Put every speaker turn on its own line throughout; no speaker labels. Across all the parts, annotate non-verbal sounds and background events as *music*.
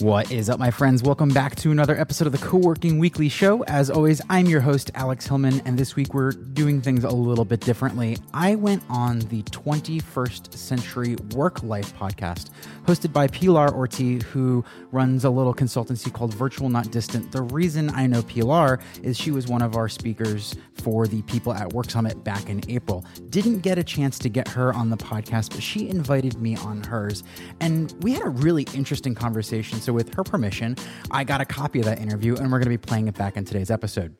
What is up, my friends? Welcome back to another episode of the Co working Weekly Show. As always, I'm your host, Alex Hillman, and this week we're doing things a little bit differently. I went on the 21st Century Work Life podcast, hosted by Pilar Orti, who runs a little consultancy called Virtual Not Distant. The reason I know Pilar is she was one of our speakers for the People at Work Summit back in April. Didn't get a chance to get her on the podcast, but she invited me on hers, and we had a really interesting conversation. So, with her permission, I got a copy of that interview and we're going to be playing it back in today's episode.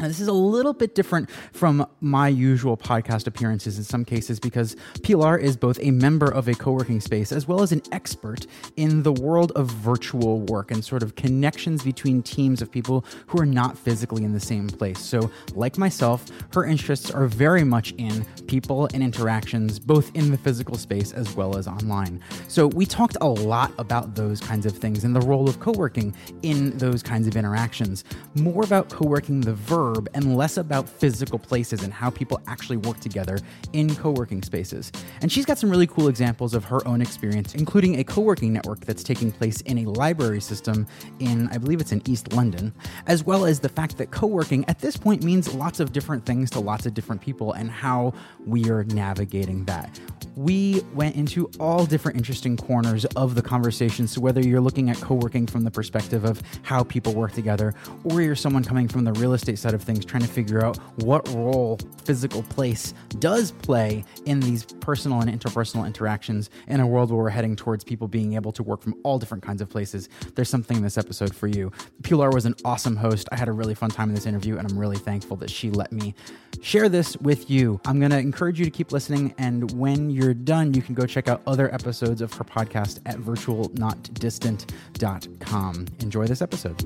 Now, this is a little bit different from my usual podcast appearances in some cases because Pilar is both a member of a co working space as well as an expert in the world of virtual work and sort of connections between teams of people who are not physically in the same place. So, like myself, her interests are very much in people and interactions, both in the physical space as well as online. So, we talked a lot about those kinds of things and the role of co working in those kinds of interactions. More about co working the verb verb and less about physical places and how people actually work together in co working spaces. And she's got some really cool examples of her own experience, including a co working network that's taking place in a library system in, I believe it's in East London, as well as the fact that co working at this point means lots of different things to lots of different people and how we are navigating that we went into all different interesting corners of the conversation. So, whether you're looking at co working from the perspective of how people work together, or you're someone coming from the real estate side of things, trying to figure out what role physical place does play in these personal and interpersonal interactions in a world where we're heading towards people being able to work from all different kinds of places, there's something in this episode for you. Pilar was an awesome host. I had a really fun time in this interview, and I'm really thankful that she let me share this with you. I'm going to encourage you to keep listening, and when you're you're done, you can go check out other episodes of her podcast at virtualnotdistant.com. Enjoy this episode.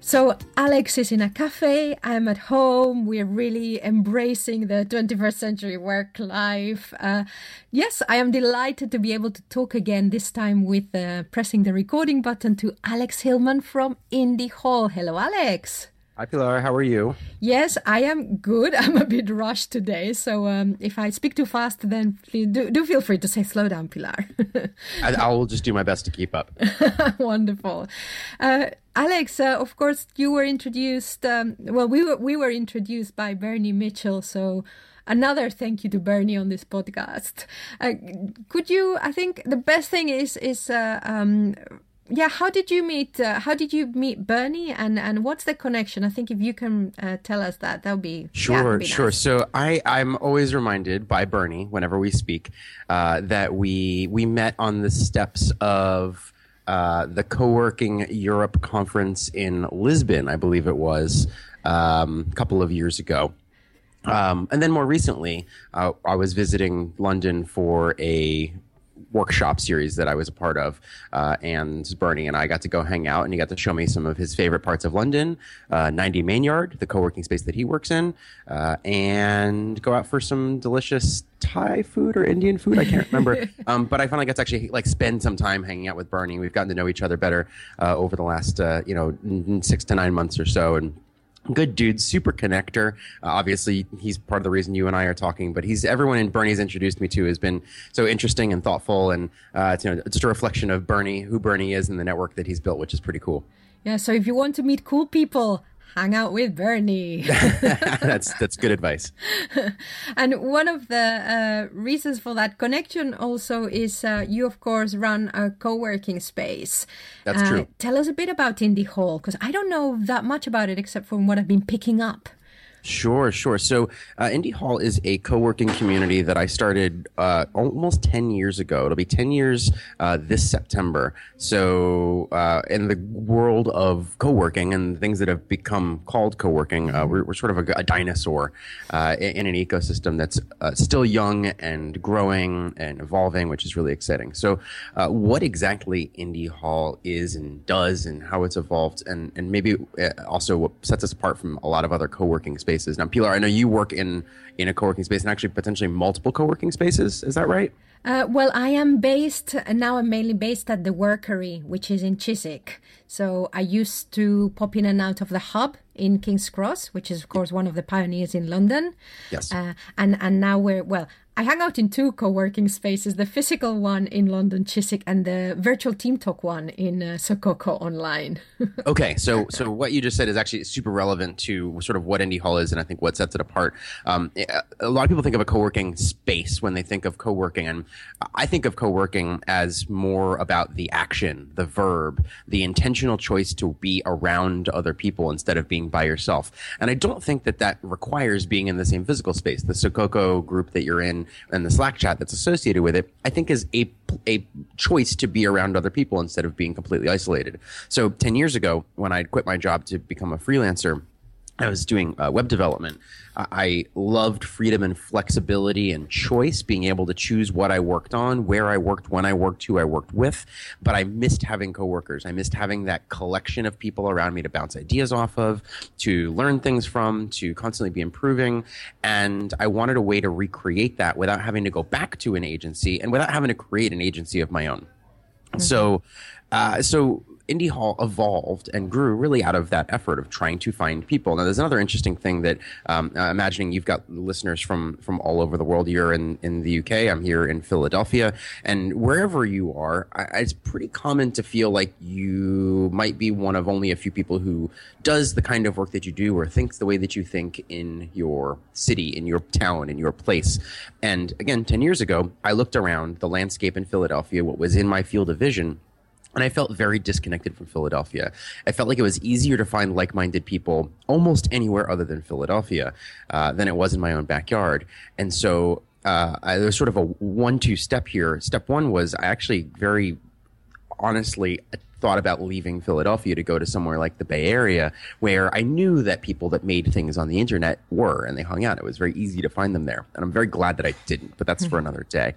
So, Alex is in a cafe, I'm at home, we're really embracing the 21st century work life. Uh, yes, I am delighted to be able to talk again, this time with uh, pressing the recording button to Alex Hillman from Indy Hall. Hello, Alex.
Hi, Pilar. How are you?
Yes, I am good. *laughs* I'm a bit rushed today, so um, if I speak too fast, then do, do feel free to say slow down, Pilar. *laughs*
I, I, will just do my best to keep up. *laughs*
Wonderful. Uh, Alex, uh, of course, you were introduced. Um, well, we were we were introduced by Bernie Mitchell, so another thank you to Bernie on this podcast. Uh, could you? I think the best thing is is uh, um, yeah how did you meet uh, how did you meet bernie and and what's the connection? I think if you can uh, tell us that that would be
sure
yeah, be
sure.
Nice.
so i i'm always reminded by bernie whenever we speak uh, that we we met on the steps of uh, the co-working europe conference in lisbon i believe it was um, a couple of years ago. Um, and then more recently, uh, I was visiting London for a workshop series that I was a part of. Uh, and Bernie and I got to go hang out, and he got to show me some of his favorite parts of London, uh, 90 Main Yard, the co working space that he works in, uh, and go out for some delicious Thai food or Indian food. I can't remember. *laughs* um, but I finally got to actually like spend some time hanging out with Bernie. We've gotten to know each other better uh, over the last, uh, you know, six to nine months or so. And good dude, super connector. Uh, obviously, he's part of the reason you and I are talking. But he's everyone in Bernie's introduced me to has been so interesting and thoughtful, and uh, it's you know, just a reflection of Bernie, who Bernie is, and the network that he's built, which is pretty cool.
Yeah. So if you want to meet cool people, hang out with Bernie. *laughs* *laughs*
that's that's good advice.
and one of the uh, reasons for that connection also is uh, you, of course, run a co-working space.
That's uh, true.
Tell us a bit about Indy Hall because I don't know that much about it except from what I've been picking up.
Sure, sure. So, uh, Indy Hall is a co working community that I started uh, almost 10 years ago. It'll be 10 years uh, this September. So, uh, in the world of co working and things that have become called co working, uh, we're, we're, sort of a, a dinosaur uh, in, an ecosystem that's still young and growing and evolving, which is really exciting. So, what exactly Indy Hall is and does and how it's evolved, and, and maybe also what sets us apart from a lot of other co working spaces spaces. Now, Pilar, I know you work in in a co-working space and actually potentially multiple co-working spaces. Is that right?
Uh, well, I am based and now. I'm mainly based at the Workery, which is in Chiswick. So I used to pop in and out of the hub in King's Cross, which is of course one of the pioneers in London.
Yes.
Uh, and and now we're well. I hang out in two co-working spaces: the physical one in London Chiswick and the virtual Team Talk one in uh, Sococo Online. *laughs*
okay, so so what you just said is actually super relevant to sort of what Indy Hall is, and I think what sets it apart. Um, a lot of people think of a co-working space when they think of co-working, and I think of co-working as more about the action, the verb, the intentional choice to be around other people instead of being by yourself. And I don't think that that requires being in the same physical space. The Sococo group that you're in and the Slack chat that's associated with it, I think is a a choice to be around other people instead of being completely isolated. So 10 years ago, when I quit my job to become a freelancer, I was doing uh, web development. I loved freedom and flexibility and choice, being able to choose what I worked on, where I worked, when I worked, who I worked with. But I missed having coworkers. I missed having that collection of people around me to bounce ideas off of, to learn things from, to constantly be improving. And I wanted a way to recreate that without having to go back to an agency and without having to create an agency of my own. Mm-hmm. So, uh, so Indy Hall evolved and grew really out of that effort of trying to find people. Now, there's another interesting thing that um, uh, imagining you've got listeners from from all over the world. You're in in the UK. I'm here in Philadelphia, and wherever you are, I, it's pretty common to feel like you might be one of only a few people who does the kind of work that you do or thinks the way that you think in your city, in your town, in your place. And again, ten years ago, I looked around the landscape in Philadelphia, what was in my field of vision and I felt very disconnected from Philadelphia. I felt like it was easier to find like minded people almost anywhere other than Philadelphia uh, than it was in my own backyard. And so uh, I, there was sort of a one two step here. Step one was I actually very honestly thought about leaving Philadelphia to go to somewhere like the Bay Area, where I knew that people that made things on the internet were and they hung out. It was very easy to find them there, and I'm very glad that I didn't. But that's for *laughs* another day.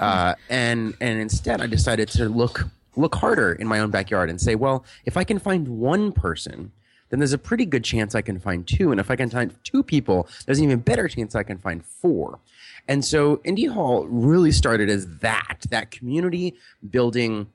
Uh, and and instead, I decided to look look harder in my own backyard and say, well, if I can find one person, then there's a pretty good chance I can find two. And if I can find two people, there's an even better chance I can find four. And so Indy Hall really started as that, that community building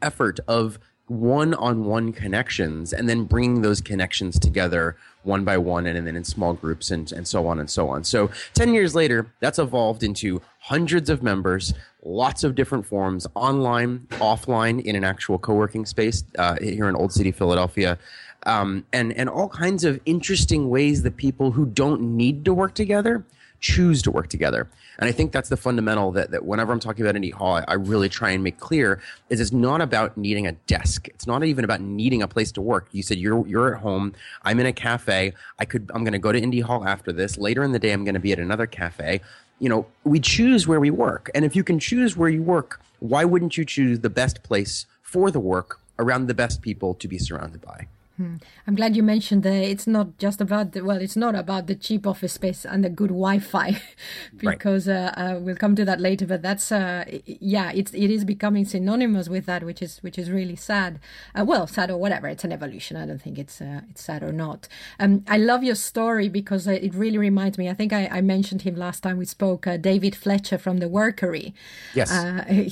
effort of one on one connections and then bringing those connections together one by one and, and then in small groups and, and so on and so on. So 10 years later, that's evolved into hundreds of members, lots of different forms, online, offline, in an actual co working space uh, here in Old City, Philadelphia. Um, and, and all kinds of interesting ways that people who don't need to work together choose to work together. And I think that's the fundamental that, that whenever I'm talking about Indy Hall, I, I really try and make clear is it's not about needing a desk. It's not even about needing a place to work. You said you're you're at home. I'm in a cafe. I could I'm going to go to Indy Hall after this. Later in the day, I'm going to be at another cafe. You know, we choose where we work, and if you can choose where you work, why wouldn't you choose the best place for the work around the best people to be surrounded by?
Hmm. I'm glad you mentioned that it's not just about the, well, it's not about the cheap office space and the good Wi-Fi, *laughs* because right. uh, uh, we'll come to that later. But that's uh, yeah, it's it is becoming synonymous with that, which is which is really sad. Uh, well, sad or whatever. It's an evolution. I don't think it's uh, it's sad or not. Um, I love your story because it really reminds me. I think I, I mentioned him last time we spoke. Uh, David Fletcher from the Workery.
Yes.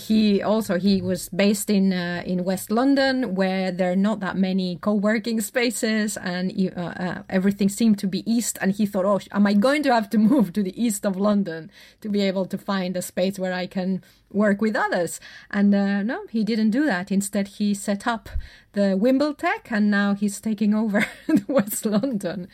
he also he was based in in West London, where there are not that many co-working spaces and uh, uh, everything seemed to be east and he thought oh am i going to have to *laughs* move to the east of london to be able to find a space where i can work with others. And uh, no, he didn't do that. Instead, he set up the Wimbletech and now he's taking over *laughs* West London.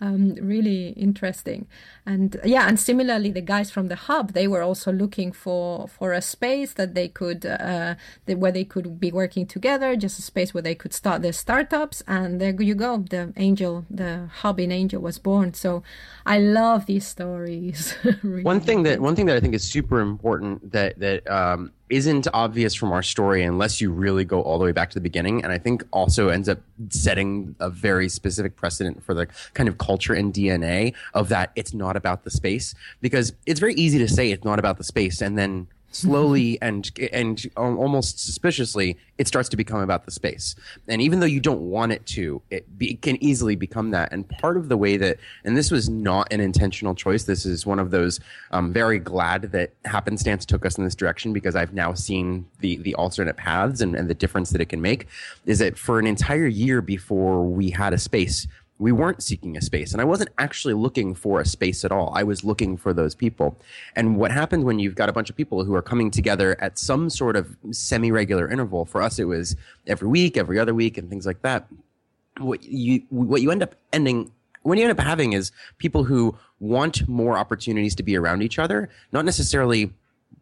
Um, really interesting. And yeah, and similarly, the guys from the hub, they were also looking for, for a space that they could, uh, where they could be working together, just a space where they could start their startups. And there you go. The Angel, the hub in Angel was born. So I love these stories. *laughs*
really. One thing that, one thing that I think is super important that, that that um, not obvious from our story unless you really go all the way back to the beginning. And I think also ends up setting a very specific precedent for the kind of culture and DNA of that it's not about the space. Because it's very easy to say it's not about the space and then slowly and and almost suspiciously it starts to become about the space. And even though you don't want it to it, be, it, can easily become that. And part of the way that and this was not an intentional choice. This is one of those um, very glad that happenstance took us in this direction because i've now seen the the alternate paths and, and the difference that it can make is that for an entire year before we had a space we weren't seeking a space. And I wasn't actually looking for a space at all. I was looking for those people. And what happens when you've got a bunch of people who are coming together at some sort of semi regular interval, for us, it was every week, every other week, and things like that. What you, what you end up ending what you end up having is people who want more opportunities to be around each other, not necessarily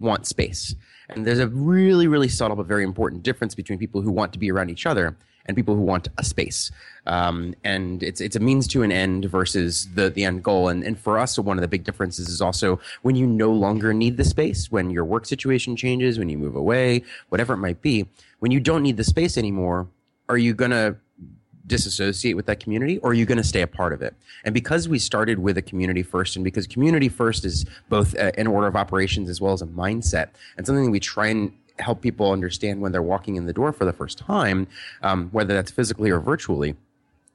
want space. And there's a really, really subtle but very important difference between people who want to be around each other and people who want a space. Um, and it's it's a means to an end versus the the end goal. And and for us, one of the big differences is also when you no longer need the space, when your work situation changes, when you move away, whatever it might be, when you don't need the space anymore, are you gonna disassociate with that community or are you going to stay a part of it and because we started with a community first and because community first is both an order of operations as well as a mindset and something we try and help people understand when they're walking in the door for the first time, um, whether that's physically or virtually,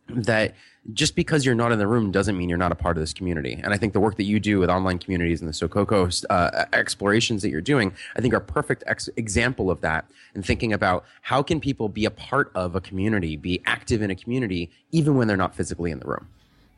that just because you're not in the room doesn't mean you're not a part of this community. And I think the work that you do with online communities and the Sococo uh, explorations that you're doing, I think are perfect ex- example of that. And thinking about how can people be a part of a community, be active in a community, even when they're not physically in the room.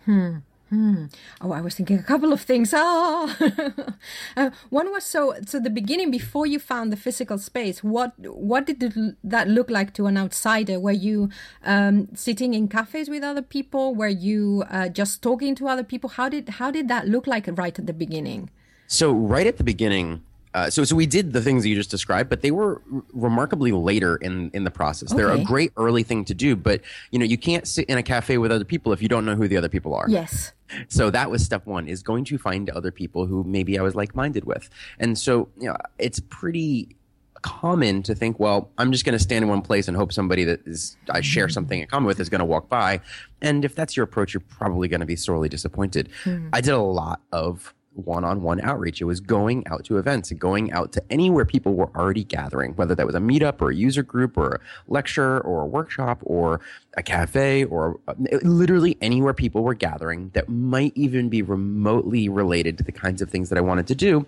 Hmm. Hmm. Oh, I was thinking a couple of things. Oh, *laughs* uh, one was so so the beginning before you found the physical space. What what did that look like to an outsider? Were you um, sitting in cafes with other people? Were you uh, just talking to other people? How did how did that look like right at the beginning?
So right at the beginning, uh, so, so we did the things that you just described, but they were r- remarkably later in, in the process. Okay. They're a great early thing to do, but you know, you can't sit in a cafe with other people if you don't know who the other people are.
Yes.
So that was step one is going to find other people who maybe I was like-minded with. And so, you know, it's pretty common to think, well, I'm just going to stand in one place and hope somebody that is I share mm-hmm. something in common with is going to walk by. And if that's your approach, you're probably going to be sorely disappointed. Mm-hmm. I did a lot of one-on-one outreach. It was going out to events and going out to anywhere people were already gathering, whether that was a meetup or a user group or a lecture or a workshop or a cafe or uh, literally anywhere people were gathering that might even be remotely related to the kinds of things that I wanted to do.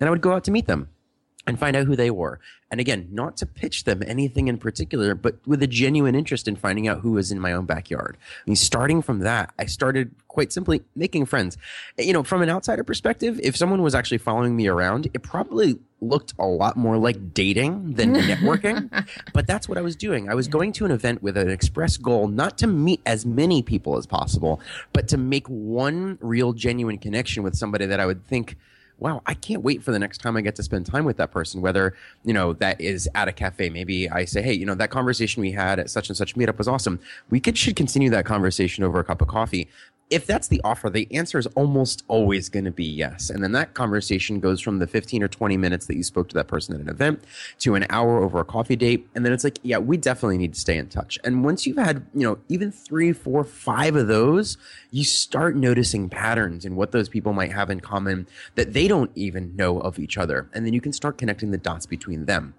And I would go out to meet them and find out who they were. And again, not to pitch them anything in particular, but with a genuine interest in finding out who was in my own backyard. I mean, starting from that, I started quite simply making friends. You know, from an outsider perspective, if someone was actually following me around, it probably looked a lot more like dating than *laughs* networking. but that's what I was doing. I was going to an event with an express goal not to meet as many people as possible, but to make one real genuine connection with somebody that I would think – wow, I can't wait for the next time I get to spend time with that person, whether, you know, that is at a cafe. Maybe I say, hey, you know, that conversation we had at such and such meetup was awesome. We could should continue that conversation over a cup of coffee if that's the offer, the answer is almost always going to be yes. And then that conversation goes from the 15 or 20 minutes that you spoke to that person at an event to an hour over a coffee date. And then it's like, yeah, we definitely need to stay in touch. And once you've had, you know, even three, four, five of those, you start noticing patterns in what those people might have in common that they don't even know of each other. And then you can start connecting the dots between them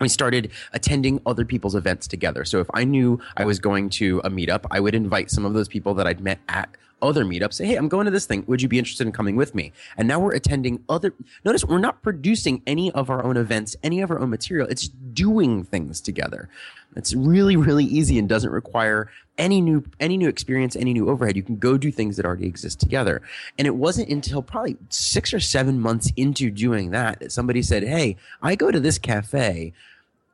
we started attending other people's events together. So if I knew I was going to a meetup, I would invite some of those people that I'd met at other meetups. Say, hey, I'm going to this thing. Would you be interested in coming with me? And now we're attending other. Notice we're not producing any of our own events, any of our own material. It's doing things together. It's really, really easy and doesn't require any new any new experience, any new overhead. You can go do things that already exist together. And it wasn't until probably six or seven months into doing that that somebody said, "Hey, I go to this cafe."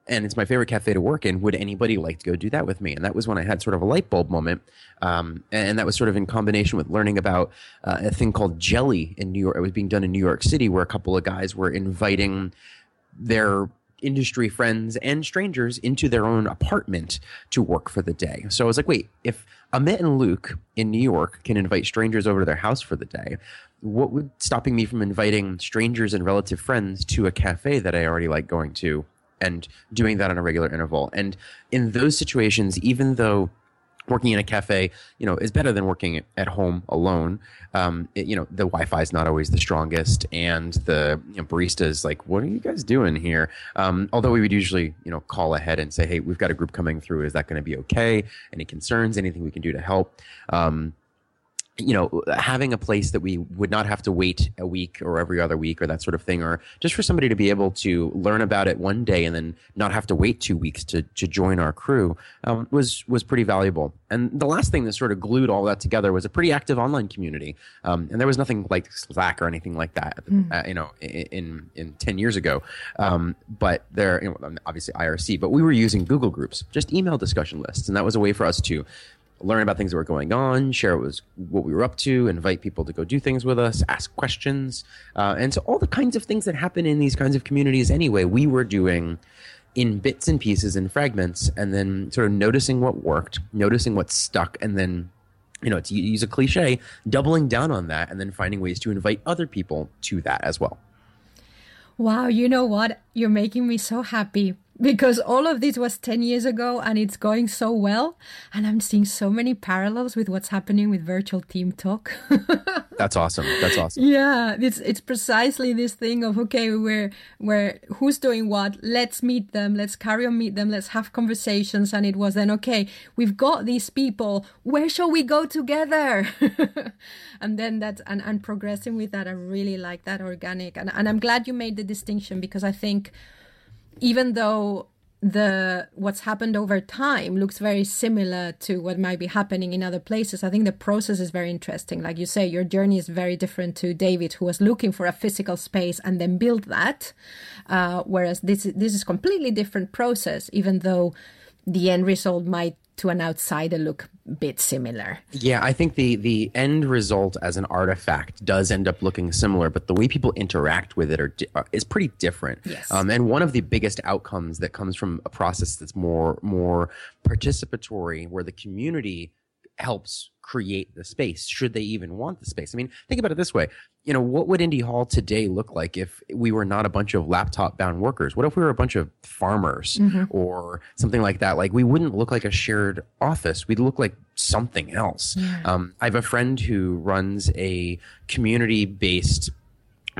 And it's my favorite cafe to work in. Would anybody like to go do that with me? And that was when I had sort of a light bulb moment. Um, and that was sort of in combination with learning about uh, a thing called Jelly in New York. It was being done in New York City, where a couple of guys were inviting their industry friends and strangers into their own apartment to work for the day. So I was like, wait, if Amit and Luke in New York can invite strangers over to their house for the day, what would stopping me from inviting strangers and relative friends to a cafe that I already like going to and doing that on a regular interval. And in those situations, even though working in a cafe, you know, is better than working at home alone. Um, it, you know, the Wi-Fi is not always the strongest, and the you know, barista is like, "What are you guys doing here?" Um, although we would usually, you know, call ahead and say, "Hey, we've got a group coming through. Is that going to be okay? Any concerns? Anything we can do to help?" Um, you know, having a place that we would not have to wait a week or every other week or that sort of thing, or just for somebody to be able to learn about it one day and then not have to wait two weeks to, to join our crew um, was was pretty valuable. And the last thing that sort of glued all that together was a pretty active online community. Um, and there was nothing like Slack or anything like that, mm. uh, you know, in in ten years ago. Um, but there, you know, obviously IRC, but we were using Google Groups, just email discussion lists, and that was a way for us to learn about things that were going on, share what was what we were up to, invite people to go do things with us, ask questions, uh, and so all the kinds of things that happen in these kinds of communities. Anyway, we were doing in bits and pieces and fragments, and then sort of noticing what worked, noticing what stuck, and then. You know, to use a cliche, doubling down on that and then finding ways to invite other people to that as well.
Wow, you know what? You're making me so happy because all of this was 10 years ago and it's going so well and i'm seeing so many parallels with what's happening with virtual team talk. *laughs*
That's awesome. That's awesome.
Yeah it's it's precisely this thing of okay we're we're who's doing what? Let's meet them. Let's carry on meet them. Let's have conversations. And it was then okay we've got these people. Where shall we go together? *laughs* And then that and, and progressing with that i really like that organic. And, and i'm glad you made the distinction because i think even though the what's happened over time looks very similar to what might be happening in other places i think the process is very interesting. Like you say your journey is very different to david who was looking for a physical space and then built that uh, whereas this this is completely different process even though the end result might to an outsider look a bit similar.
Yeah, I think the the end result as an artifact does end up looking similar, but the way people interact with it are, are is pretty different.
Yes.
Um, and one of the biggest outcomes that comes from a process that's more more participatory, where the community helps create the space should they even want the space. I mean think about it this way. You know what would Indy Hall today look like if we were not a bunch of laptop bound workers? What if we were a bunch of farmers mm-hmm. or something like that? Like we wouldn't look like a shared office. We'd look like something else. Yeah. um, i have a friend who runs a community based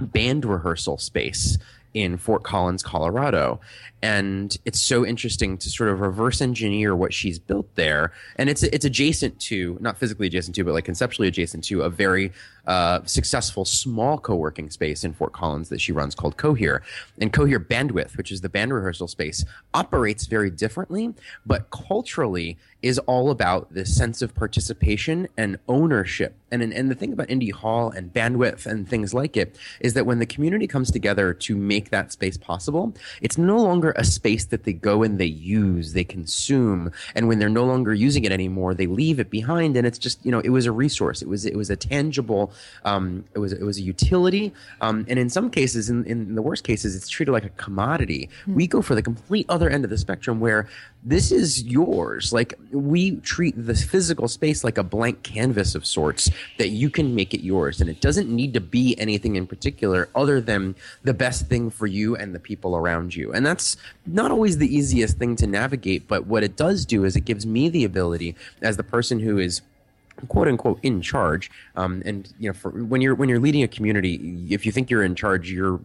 band rehearsal space in Fort Collins, Colorado. And it's so interesting to sort of reverse engineer what she's built there. And it's it's adjacent to, not physically adjacent to, but like conceptually adjacent to a very uh, successful small co-working space in Fort Collins that she runs called Cohere. And Cohere Bandwidth, which is the band rehearsal space, operates very differently, but culturally is all about this sense of participation and ownership. And, and the thing about Indy Hall and bandwidth and things like it is that when the community comes together to make that space possible, it's no longer a space that they go and they use, they consume, and when they're no longer using it anymore, they leave it behind. And it's just you know it was a resource, it was it was a tangible, um, it was it was a utility, um, and in some cases, in, in the worst cases, it's treated like a commodity. Mm-hmm. We go for the complete other end of the spectrum where this is yours. Like we treat the physical space like a blank canvas of sorts that you can make it yours, and it doesn't need to be anything in particular other than the best thing for you and the people around you. And that's not always the easiest thing to navigate, but what it does do is it gives me the ability as the person who is quote unquote in charge um, and you know for, when you're when you're leading a community if you think you're in charge you're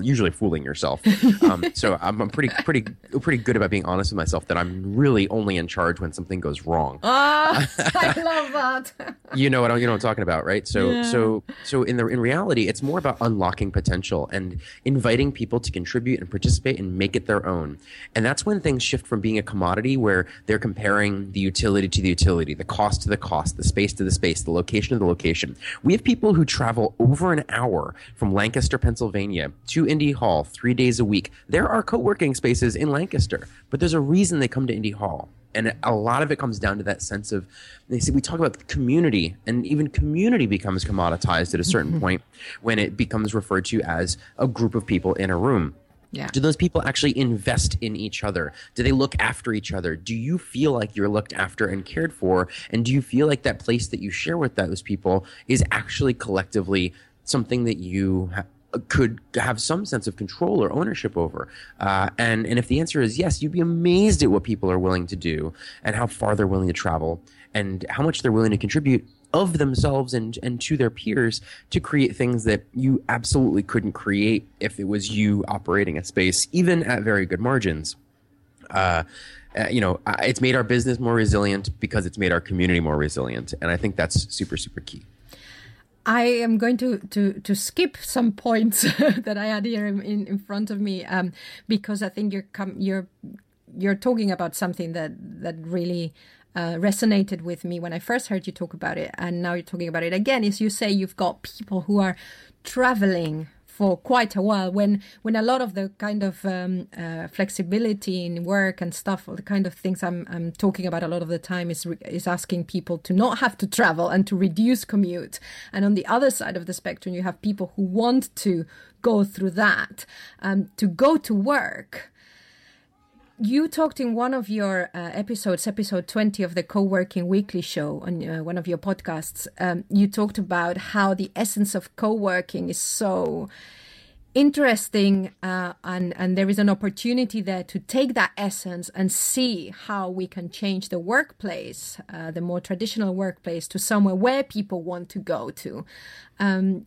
usually fooling yourself. *laughs* Um, so I'm, I'm, pretty pretty pretty good about being honest with myself that I'm really only in charge when something goes wrong.
Ah, *laughs* I love that.
you know what I, you know what I'm talking about, right? So yeah. so so in the in reality, it's more about unlocking potential and inviting people to contribute and participate and make it their own. And that's when things shift from being a commodity where they're comparing the utility to the utility, the cost to the cost, the space to the space, the location to the location. We have people who travel over an hour from Lancaster, Pennsylvania to Indy Hall three days a week. There are co working spaces in Lancaster, but there's a reason they come to Indy Hall. And a lot of it comes down to that sense of they say we talk about community, and even community becomes commoditized at a certain mm-hmm. point when it becomes referred to as a group of people in a room.
Yeah.
Do those people actually invest in each other? Do they look after each other? Do you feel like you're looked after and cared for? And do you feel like that place that you share with those people is actually collectively something that you could have some sense of control or ownership over? Uh, and and if the answer is yes, you'd be amazed at what people are willing to do and how far they're willing to travel and how much they're willing to contribute of themselves and and to their peers to create things that you absolutely couldn't create if it was you operating a space, even at very good margins. Uh, uh, you know, it's made our business more resilient because it's made our community more resilient, and I think that's super super key.
I am going to, to, to skip some points *laughs* that I had here in, in front of me um, because I think you're com- you're you're talking about something that that really uh, resonated with me when I first heard you talk about it, and now you're talking about it again. Is you say you've got people who are traveling for quite a while when when a lot of the kind of um, uh, flexibility in work and stuff the kind of things I'm, I'm talking about a lot of the time is is asking people to not have to travel and to reduce commute. And on the other side of the spectrum you have people who want to go through that. Um, to go to work you talked in one of your uh, episodes, episode 20 of the Co working weekly show on uh, one of your podcasts. Um, you talked about how the essence of co working is so interesting uh, and and there is an opportunity there to take that essence and see how we can change the workplace uh, the more traditional workplace to somewhere where people want to go to um,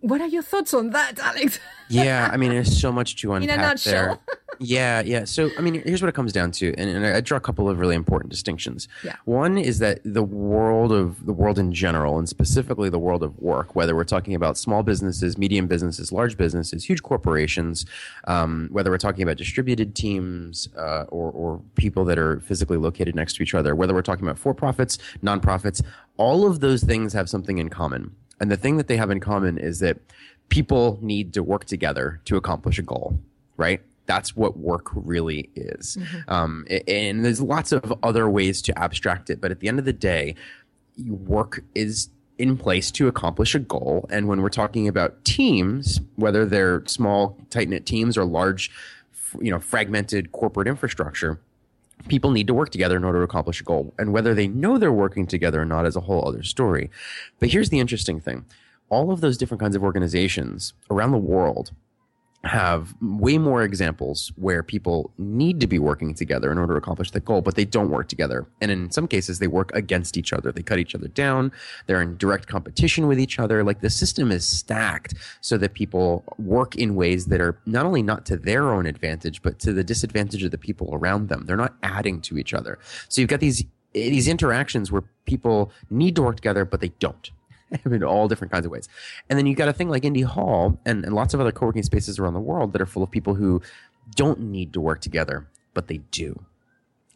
what are your thoughts on that, Alex? *laughs*
yeah, I mean, there's so much to unpack
In a nutshell.
there. yeah, yeah. So, I mean, here's what it comes down to, and, and, I draw a couple of really important distinctions.
Yeah.
One is that the world of the world in general, and specifically the world of work, whether we're talking about small businesses, medium businesses, large businesses, huge corporations, um, whether we're talking about distributed teams uh, or, or people that are physically located next to each other, whether we're talking about for profits, nonprofits, all of those things have something in common and the thing that they have in common is that people need to work together to accomplish a goal, right? That's what work really is. Mm-hmm. Um, and there's lots of other ways to abstract it, but at the end of the day, work is in place to accomplish a goal. And when we're talking about teams, whether they're small, tight knit teams or large, you know, fragmented corporate infrastructure, people need to work together in order to accomplish a goal. And whether they know they're working together or not is a whole other story. But here's the interesting thing. All of those different kinds of organizations around the world have way more examples where people need to be working together in order to accomplish the goal, but they don't work together. And in some cases, they work against each other. They cut each other down. They're in direct competition with each other. Like the system is stacked so that people work in ways that are not only not to their own advantage, but to the disadvantage of the people around them. They're not adding to each other. So you've got these these interactions where people need to work together, but they don't. *laughs* in all different kinds of ways. And then you got a thing like Indy Hall and, and lots of other co-working spaces around the world that are full of people who don't need to work together, but they do.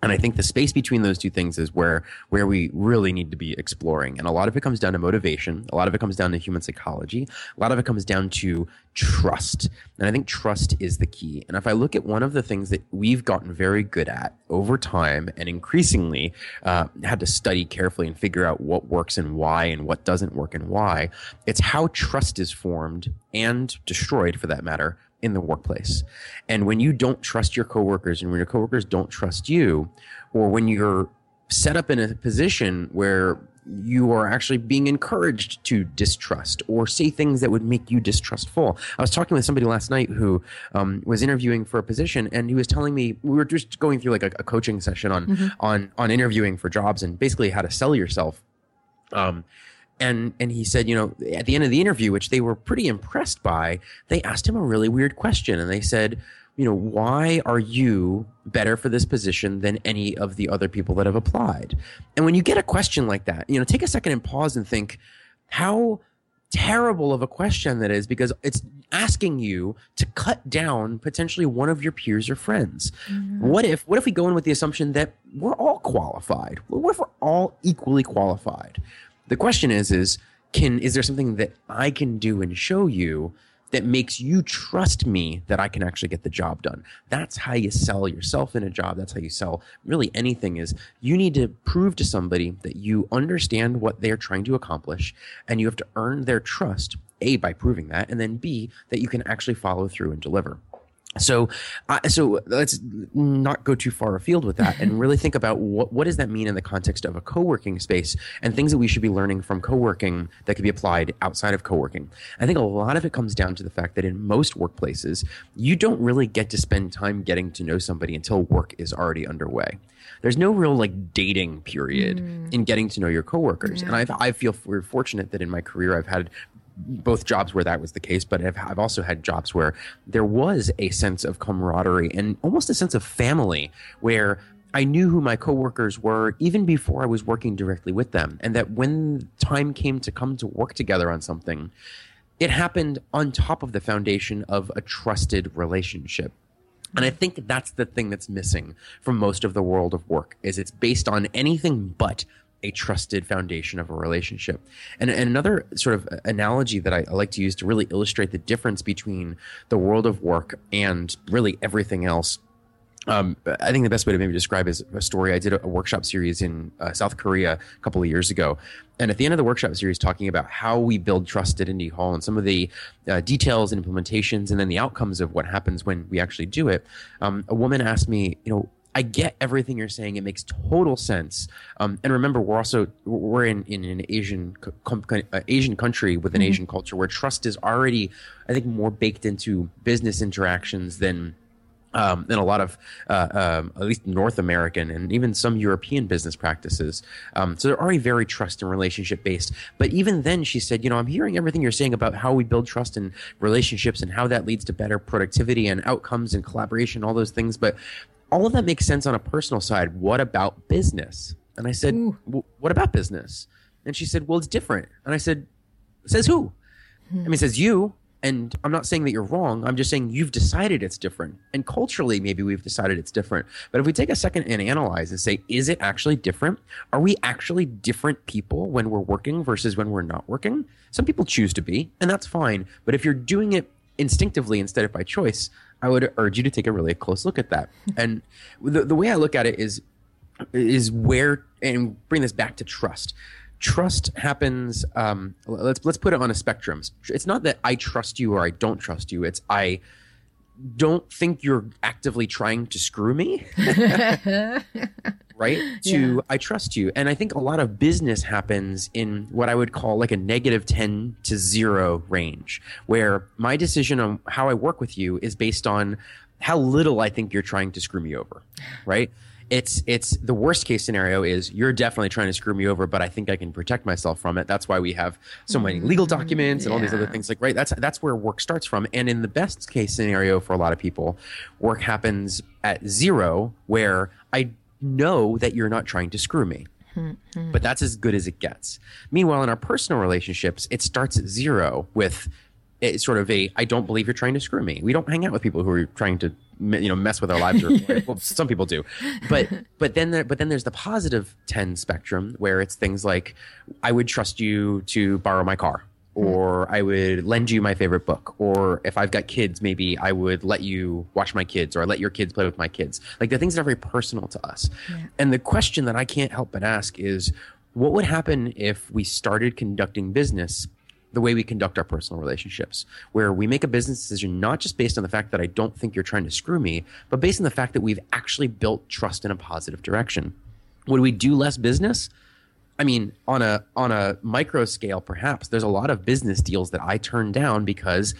And I think the space between those two things is where where we really need to be exploring. And a lot of it comes down to motivation. A lot of it comes down to human psychology. A lot of it comes down to trust. And I think trust is the key. And if I look at one of the things that we've gotten very good at over time and increasingly uh, had to study carefully and figure out what works and why and what doesn't work and why, it's how trust is formed and destroyed for that matter in the workplace. And when you don't trust your coworkers and when your coworkers don't trust you, or when you're set up in a position where you are actually being encouraged to distrust or say things that would make you distrustful. I was talking with somebody last night who um, was interviewing for a position, and he was telling me we were just going through like a, a coaching session on mm-hmm. on on interviewing for jobs and basically how to sell yourself. Um, and and he said, you know, at the end of the interview, which they were pretty impressed by, they asked him a really weird question, and they said, you know, why are you better for this position than any of the other people that have applied? And when you get a question like that, you know, take a second and pause and think, how terrible of a question that is because it's asking you to cut down potentially one of your peers or friends. Mm-hmm. What if what if we go in with the assumption that we're all qualified? What if we're all equally qualified? The question is, is can is there something that I can do and show you that makes you trust me that I can actually get the job done. That's how you sell yourself in a job. That's how you sell really anything is you need to prove to somebody that you understand what they're trying to accomplish and you have to earn their trust A by proving that and then B that you can actually follow through and deliver. So, uh, so let's not go too far afield with that, and *laughs* really think about what what does that mean in the context of a co-working space, and things that we should be learning from co-working that could be applied outside of co-working. I think a lot of it comes down to the fact that in most workplaces, you don't really get to spend time getting to know somebody until work is already underway. There's no real like dating period mm. in getting to know your coworkers, yeah. and I I feel we're fortunate that in my career I've had both jobs where that was the case, but I've, I've, also had jobs where there was a sense of camaraderie and almost a sense of family where I knew who my coworkers were even before I was working directly with them. And that when time came to come to work together on something, it happened on top of the foundation of a trusted relationship. And I think that's the thing that's missing from most of the world of work is it's based on anything but a trusted foundation of a relationship. And, and another sort of analogy that I, I, like to use to really illustrate the difference between the world of work and really everything else. Um, I think the best way to maybe describe is a story. I did a, a workshop series in uh, South Korea a couple of years ago, and at the end of the workshop series, talking about how we build trust at Indy Hall and some of the uh, details and implementations, and then the outcomes of what happens when we actually do it. Um, a woman asked me, you know, I get everything you're saying. It makes total sense. Um, and remember, we're also we're in, in an Asian com- uh, Asian country with an mm-hmm. Asian culture where trust is already, I think, more baked into business interactions than um, than a lot of uh, um, at least North American and even some European business practices. Um, so they're already very trust and relationship based. But even then, she said, you know, I'm hearing everything you're saying about how we build trust in relationships and how that leads to better productivity and outcomes and collaboration, all those things. But all of that makes sense on a personal side. What about business? And I said, what about business? And she said, well, it's different. And I said, says who? Hmm. I mean, says you. And I'm not saying that you're wrong. I'm just saying you've decided it's different. And culturally, maybe we've decided it's different. But if we take a second and analyze and say, is it actually different? Are we actually different people when we're working versus when we're not working? Some people choose to be, and that's fine. But if you're doing it instinctively instead of by choice, I would urge you to take a really close look at that. *laughs* and the, the way I look at it is is where and bring this back to trust. Trust happens. Um, let's let's put it on a spectrum. It's not that I trust you or I don't trust you. It's I don't think you're actively trying to screw me. *laughs* *laughs* right? *gasps* To yeah. I trust you. And I think a lot of business happens in what I would call like a negative 10 to 0 range, where my decision on how I work with you is based on how little I think you're trying to screw me over, right? it's it's the worst case scenario is you're definitely trying to screw me over, but I think I can protect myself from it. That's why we have so many mm-hmm. legal documents and yeah. all these other things. Like right, that's that's where work starts from. And in the best case scenario for a lot of people, work happens at zero, where I know that you're not trying to screw me. Mm-hmm. But that's as good as it gets. Meanwhile, in our personal relationships, it starts at zero with it's sort of a I don't believe you're trying to screw me. We don't hang out with people who are trying to you know mess with our lives. Or, *laughs* well, some people do, but but then there, but then there's the positive ten spectrum where it's things like I would trust you to borrow my car, Mm-hmm. or I would lend you my favorite book, or if I've got kids, maybe I would let you watch my kids, or I let your kids play with my kids. Like the things that are very personal to us. Yeah. And the question that I can't help but ask is, what would happen if we started conducting business the way we conduct our personal relationships, where we make a business decision not just based on the fact that I don't think you're trying to screw me, but based on the fact that we've actually built trust in a positive direction. Would we do less business? I mean, on a on a micro scale, perhaps there's a lot of business deals that I turn down because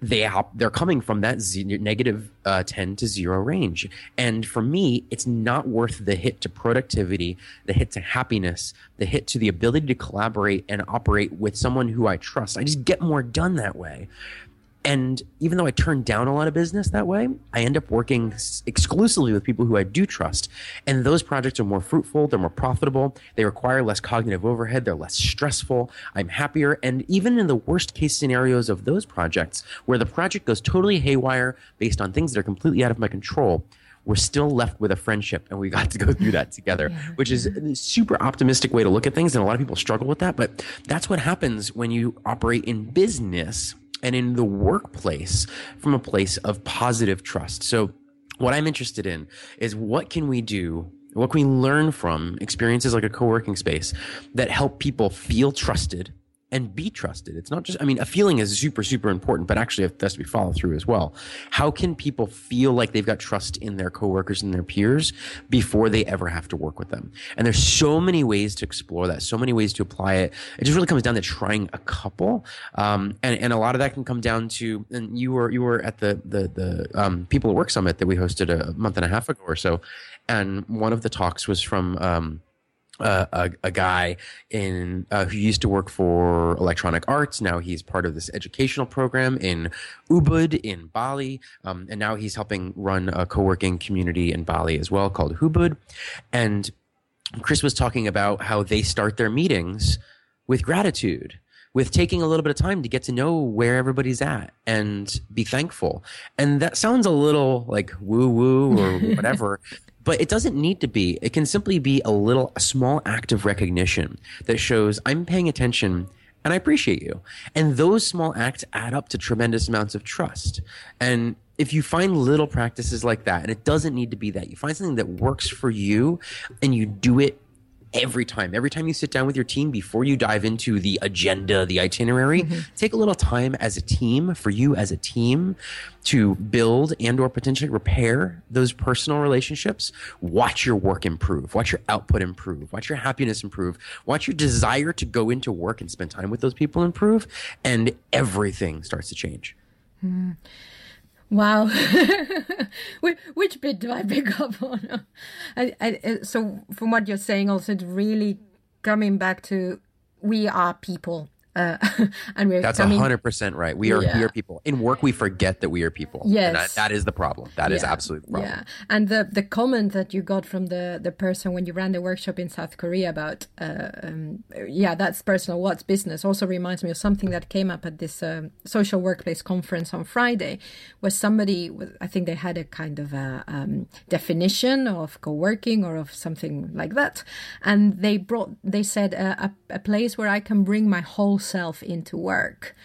they they're coming from that z- negative, uh, 10 to 0 range. And for me it's not worth the hit to productivity the hit to happiness the hit to the ability to collaborate and operate with someone who i trust. I just get more done that way and even though I turn down a lot of business that way, I end up working exclusively with people who I do trust. And those projects are more fruitful, they're more profitable, they require less cognitive overhead, they're less stressful, I'm happier. And even in the worst case scenarios of those projects, where the project goes totally haywire based on things that are completely out of my control, we're still left with a friendship and we got to go *laughs* through that together yeah. which is a super optimistic way to look at things and a lot of people struggle with that but that's what happens when you operate in business and in the workplace from a place of positive trust. So, what I'm interested in is what can we do? What can we learn from experiences like a co working space that help people feel trusted and be trusted. It's not just, I mean, a feeling is super, super important, but actually it has to be followed through as well. How can people feel like they've got trust in their coworkers and their peers before they ever have to work with them? And there's so many ways to explore that, so many ways to apply it. It just really comes down to trying a couple. Um, and, and a lot of that can come down to, and you were, you were at the, the, the, um, People at Work Summit that we hosted a month and a half ago or so. And one of the talks was from, um, uh, a, a guy in uh, who used to work for Electronic Arts. Now he's part of this educational program in Ubud in Bali, um, and now he's helping run a co-working community in Bali as well called Hubud. And Chris was talking about how they start their meetings with gratitude with taking a little bit of time to get to know where everybody's at and be thankful. And that sounds a little like woo woo or *laughs* whatever, but it doesn't need to be. It can simply be a little, a small act of recognition that shows I'm paying attention and I appreciate you. And those small acts add up to tremendous amounts of trust. And if you find little practices like that, and it doesn't need to be that, you find something that works for you and you do it every time. Every time you sit down with your team before you dive into the agenda, the itinerary, mm-hmm. take a little time as a team for you as a team to build and or potentially repair those personal relationships. Watch your work improve. Watch your output improve. Watch your happiness improve. Watch your desire to go into work and spend time with those people improve and everything starts to change.
Mm. Wow. *laughs* Which bit do I pick up on? *laughs* I, I, uh, so, from what you're saying, also, it's really coming back to we are people uh, *laughs* and we're
that's hundred percent right. We are yeah. we are people. In work, we forget that we are people.
Yes,
that, that is the problem. That yeah. is absolutely the problem.
Yeah, and the the comment that you got from the the person when you ran the workshop in South Korea about uh, um, yeah, that's personal. What's business? Also reminds me of something that came up at this um, social workplace conference on Friday, where somebody I think they had a kind of a um, definition of co-working or of something like that, and they brought they said uh, a, a place where I can bring my whole self into work.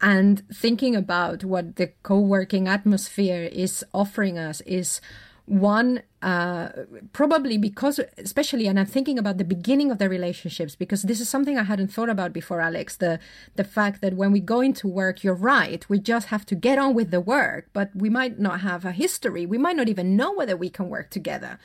And thinking about what the co-working atmosphere is offering us is one uh, probably because especially and i'm thinking about the beginning of the relationships because this is something i hadn't thought about before alex the the fact that when we go into work you're right we just have to get on with the work but we might not have a history. We might not even know whether we can work together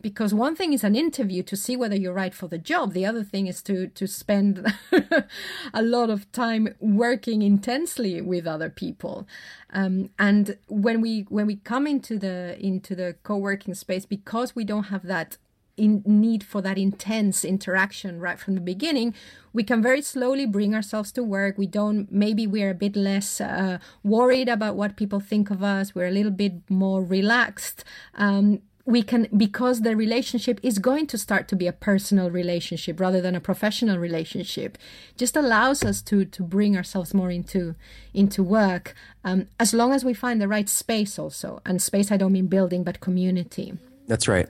because one thing is an interview to see whether you're right for the job. The other thing is to to spend *laughs* a lot of time working intensely with other people. Um, and when we when we come into the into the co-working space because we don't have that in need for that intense interaction right from the beginning we can very slowly bring ourselves to work. We don't maybe we're a bit less uh, worried about what people think of us. We're a little bit more relaxed. Um, we can because the relationship is going to start to be a personal relationship rather than a professional relationship just allows us to to bring ourselves more into into work um, as long as we find the right space also. And space i don't mean building but community.
That's right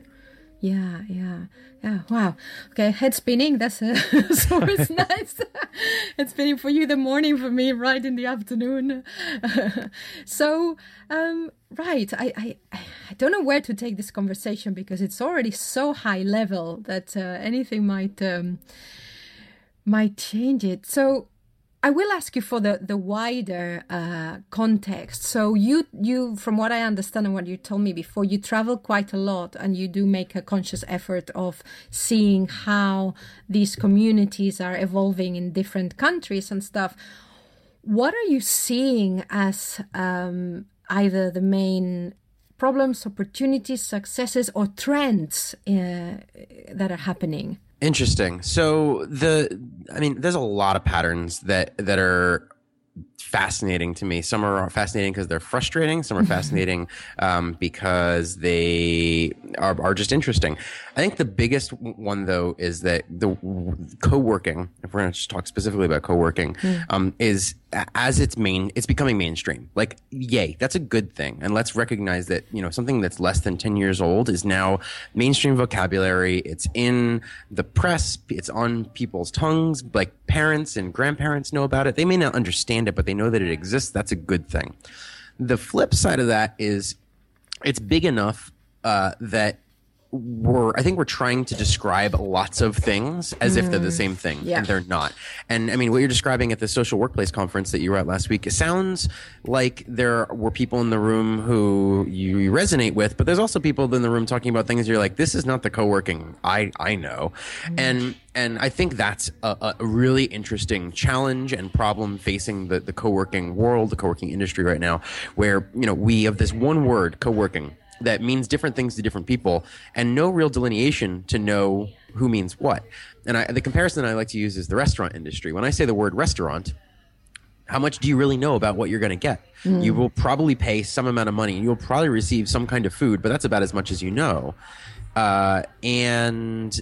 yeah, yeah, yeah. Wow. Okay, head spinning. That's, uh, *laughs* that's always *laughs* nice. head spinning for you the morning, for me right in the afternoon. *laughs* so, um, right. I, I, I don't know where to take this conversation because it's already so high level that uh, anything might um, might change it. So, I will ask you for the the wider uh, context. So you you from what I understand and what you told me before, you travel quite a lot and you do make a conscious effort of seeing how these communities are evolving in different countries and stuff. What are you seeing as um, either the main problems, opportunities, successes, or trends uh, that are happening?
Interesting. So the, I mean, there's a lot of patterns that that are fascinating to me. Some are fascinating because they're frustrating. Some are fascinating um, because they are, are just interesting. I think the biggest one though is that the co-working, if we're going to just talk specifically about co-working, mm. um, is as it's main, it's becoming mainstream. Like, yay, that's a good thing. And let's recognize that, you know, something that's less than 10 years old is now mainstream vocabulary. It's in the press. It's on people's tongues. Like parents and grandparents know about it. They may not understand it, but they know that it exists. That's a good thing. The flip side of that is it's big enough uh, that we're I think we're trying to describe lots of things as mm. if they're the same thing yeah. and they're not. And I mean what you're describing at the social workplace conference that you were at last week, it sounds like there were people in the room who you resonate with, but there's also people in the room talking about things you're like, this is not the co-working I I know. Mm. And and I think that's a, a, really interesting challenge and problem facing the, the co-working world, the co-working industry right now, where, you know, we have this one word, co-working that means different things to different people and no real delineation to know who means what. And I, the comparison I like to use is the restaurant industry. When I say the word restaurant, how much do you really know about what you're going to get? Mm. You will probably pay some amount of money and you'll probably receive some kind of food, but that's about as much as you know. Uh, and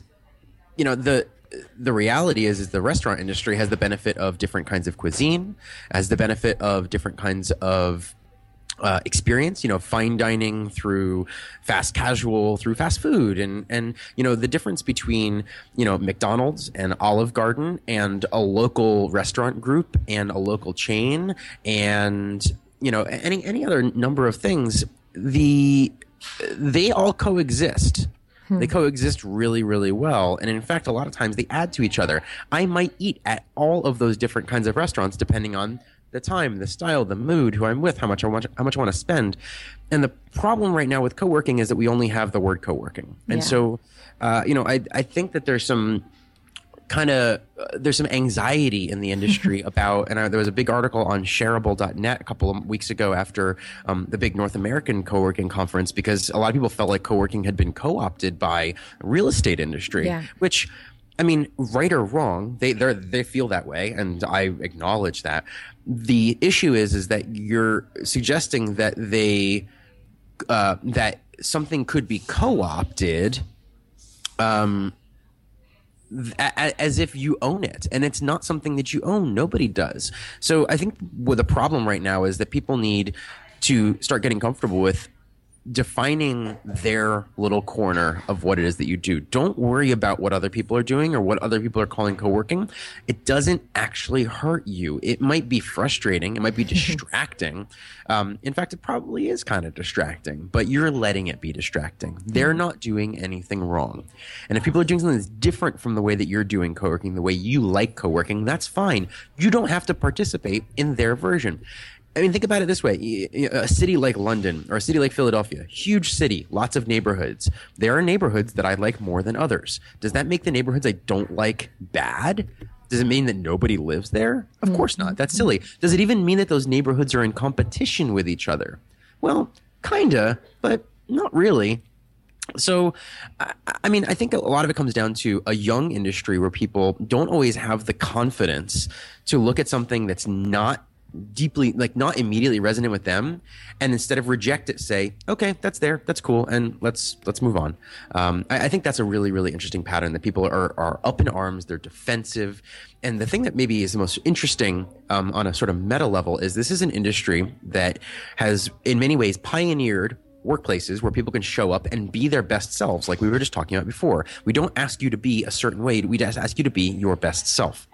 you know the the reality is is the restaurant industry has the benefit of different kinds of cuisine, has the benefit of different kinds of uh, experience, you know, fine dining through fast casual, through fast food, and and you know the difference between you know McDonald's and Olive Garden and a local restaurant group and a local chain and you know any any other number of things. The they all coexist. They hmm. coexist really, really well. And in fact, a lot of times they add to each other. I might eat at all of those different kinds of restaurants depending on the time, the style, the mood, who I'm with, how much I want, how much I want to spend. And the problem right now with co-working is that we only have the word co-working. And yeah. so, uh, you know, I, I think that there's some kind of uh, there's some anxiety in the industry *laughs* about and I, there was a big article on shareable.net a couple of weeks ago after um, the big north american co-working conference because a lot of people felt like co-working had been co-opted by real estate industry yeah. which I mean, right or wrong, they they they feel that way, and I acknowledge that. The issue is is that you're suggesting that they uh, that something could be co-opted, um, as if you own it, and it's not something that you own. Nobody does. So I think what the problem right now is that people need to start getting comfortable with defining their little corner of what it is that you do. Don't worry about what other people are doing or what other people are calling co-working. It doesn't actually hurt you. It might be frustrating. It might be *laughs* distracting. um, in fact, it probably is kind of distracting, but you're letting it be distracting. They're not doing anything wrong. And if people are doing something that's different from the way that you're doing co-working, the way you like co-working, that's fine. You don't have to participate in their version. I mean, think about it this way: a city like London or a city like Philadelphia, huge city, lots of neighborhoods. There are neighborhoods that I like more than others. Does that make the neighborhoods I don't like bad? Does it mean that nobody lives there? Of course not. That's silly. Does it even mean that those neighborhoods are in competition with each other? Well, kinda, but not really. So, I mean, I think a lot of it comes down to a young industry where people don't always have the confidence to look at something that's not deeply like not immediately resonant with them and instead of reject it say okay that's there that's cool and let's let's move on. Um, I, I, think that's a really really interesting pattern that people are, are up in arms they're defensive and the thing that maybe is the most interesting um, on a sort of meta level is this is an industry that has in many ways pioneered workplaces where people can show up and be their best selves like we were just talking about before. We don't ask you to be a certain way we just ask you to be your best self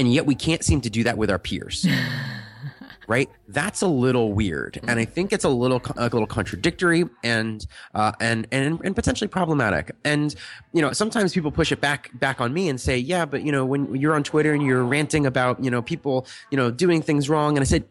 and yet we can't seem to do that with our peers. *laughs* right? That's a little weird, and I think it's a little a little contradictory and uh, and and and potentially problematic. And you know, sometimes people push it back back on me and say, "Yeah, but you know, when you're on Twitter and you're ranting about you know people you know doing things wrong," and I said,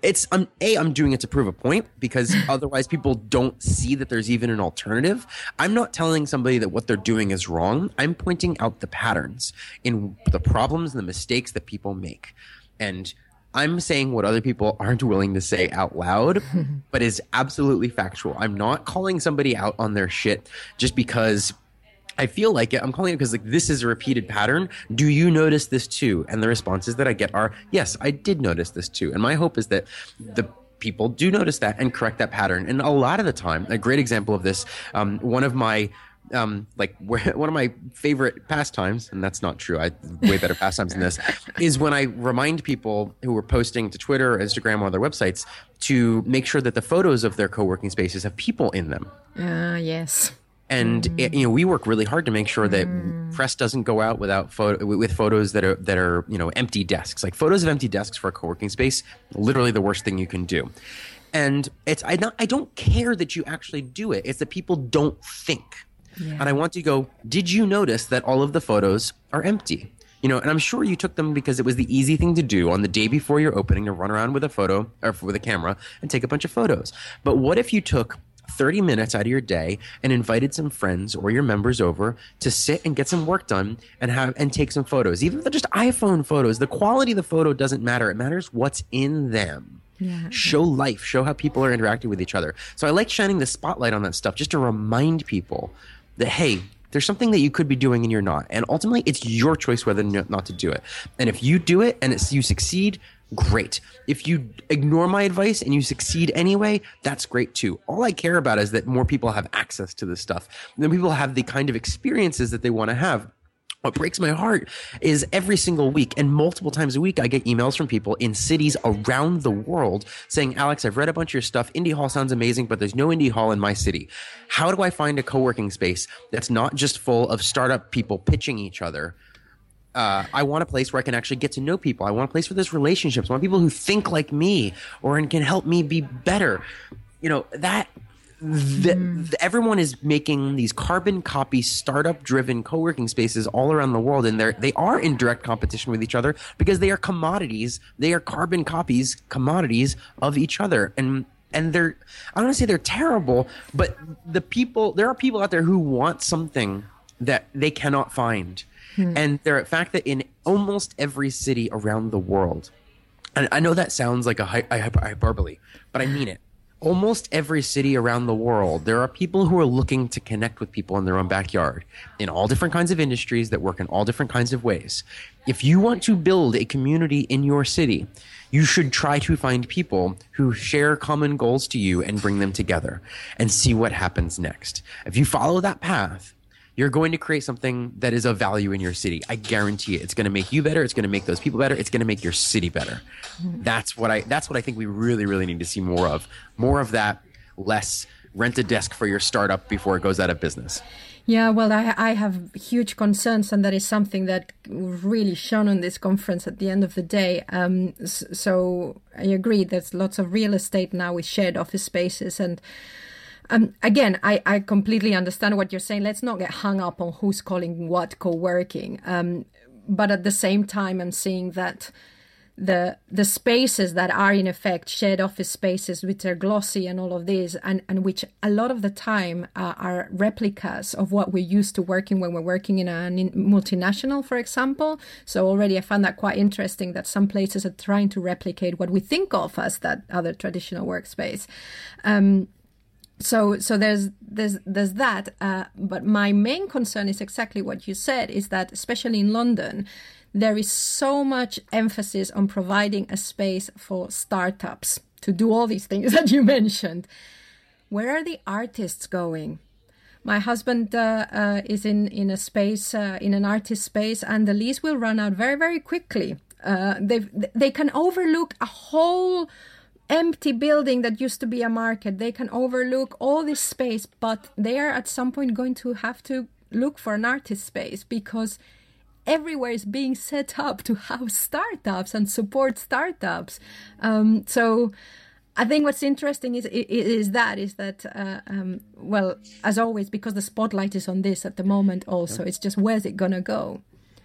"It's I'm a I'm doing it to prove a point because *laughs* otherwise people don't see that there's even an alternative. I'm not telling somebody that what they're doing is wrong. I'm pointing out the patterns in the problems and the mistakes that people make." And I'm saying what other people aren't willing to say out loud, *laughs* but is absolutely factual. I'm not calling somebody out on their shit just because I feel like it. I'm calling it because like this is a repeated pattern. Do you notice this too? And the responses that I get are, yes, I did notice this too. And my hope is that the people do notice that and correct that pattern. And a lot of the time, a great example of this, um, one of my um, like *laughs* one of my favorite pastimes, and that's not true. I way better pastimes than this *laughs* is when I remind people who are posting to Twitter, or Instagram, or other websites to make sure that the photos of their co-working spaces have people in them.
Ah, uh, yes.
And mm. it, you know, we work really hard to make sure that mm. press doesn't go out without photo with photos that are that are you know empty desks. Like photos of empty desks for a co-working space, literally the worst thing you can do. And it's I not I don't care that you actually do it. It's that people don't think yeah. And I want to go, did you notice that all of the photos are empty? You know, and I'm sure you took them because it was the easy thing to do on the day before your opening to run around with a photo or with a camera and take a bunch of photos. But what if you took 30 minutes out of your day and invited some friends or your members over to sit and get some work done and have and take some photos even if they're just iphone photos the quality of the photo doesn't matter it matters what's in them
Yeah,
show life, show how people are interacting with each other. So I like shining the spotlight on that stuff just to remind people that hey, there's something that you could be doing and you're not. And ultimately, it's your choice whether or not to do it. And if you do it and you succeed, great. If you ignore my advice and you succeed anyway, that's great too. All I care about is that more people have access to this stuff. And then people have the kind of experiences that they want to have. What breaks my heart is every single week and multiple times a week, I get emails from people in cities around the world saying, Alex, I've read a bunch of your stuff. Indy Hall sounds amazing, but there's no Indy Hall in my city. How do I find a co working space that's not just full of startup people pitching each other? Uh, I want a place where I can actually get to know people. I want a place where there's relationships. I want people who think like me or and can help me be better. You know, that the, the, everyone is making these carbon copy startup driven co-working spaces all around the world. And they're they are in direct competition with each other because they are commodities. They are carbon copies commodities of each other. And and they're i don't want to say they're terrible but the people there are people out there who want something that they cannot find. Hmm. and the fact that in almost every city around the world. And i know that sounds like a, hy- a hyperbole but i mean it almost every city around the world, there are people who are looking to connect with people in their own backyard in all different kinds of industries that work in all different kinds of ways. If you want to build a community in your city, you should try to find people who share common goals to you and bring them together and see what happens next. If you follow that path, you're going to create something that is of value in your city. I guarantee it. It's going to make you better. It's going to make those people better. It's going to make your city better. That's what I. That's what I think we really, really need to see more of. More of that. Less rent a desk for your startup before it goes out of business.
Yeah, well, I, I have huge concerns, and that is something that really shone on this conference at the end of the day. Um, so I agree. There's lots of real estate now with shared office spaces, and um, again, I, I completely understand what you're saying. Let's not get hung up on who's calling what co-working. Um, but at the same time, I'm seeing that the the spaces that are in effect shared office spaces which are glossy and all of this and and which a lot of the time uh, are replicas of what we're used to working when we're working in a multinational for example so already i found that quite interesting that some places are trying to replicate what we think of as that other traditional workspace um, so so there's there's there's that uh, but my main concern is exactly what you said is that especially in london there is so much emphasis on providing a space for startups to do all these things *laughs* that you mentioned. Where are the artists going? My husband uh, uh, is in in a space uh, in an artist space and the lease will run out very very quickly. Uh, they they can overlook a whole empty building that used to be a market. They can overlook all this space, but they are at some point going to have to look for an artist space because everywhere is being set up to house startups and support startups. Um, so I think what's interesting is is that is that uh, um, well, as always, because the spotlight is on this at the moment. Also, it's just where's it gonna go?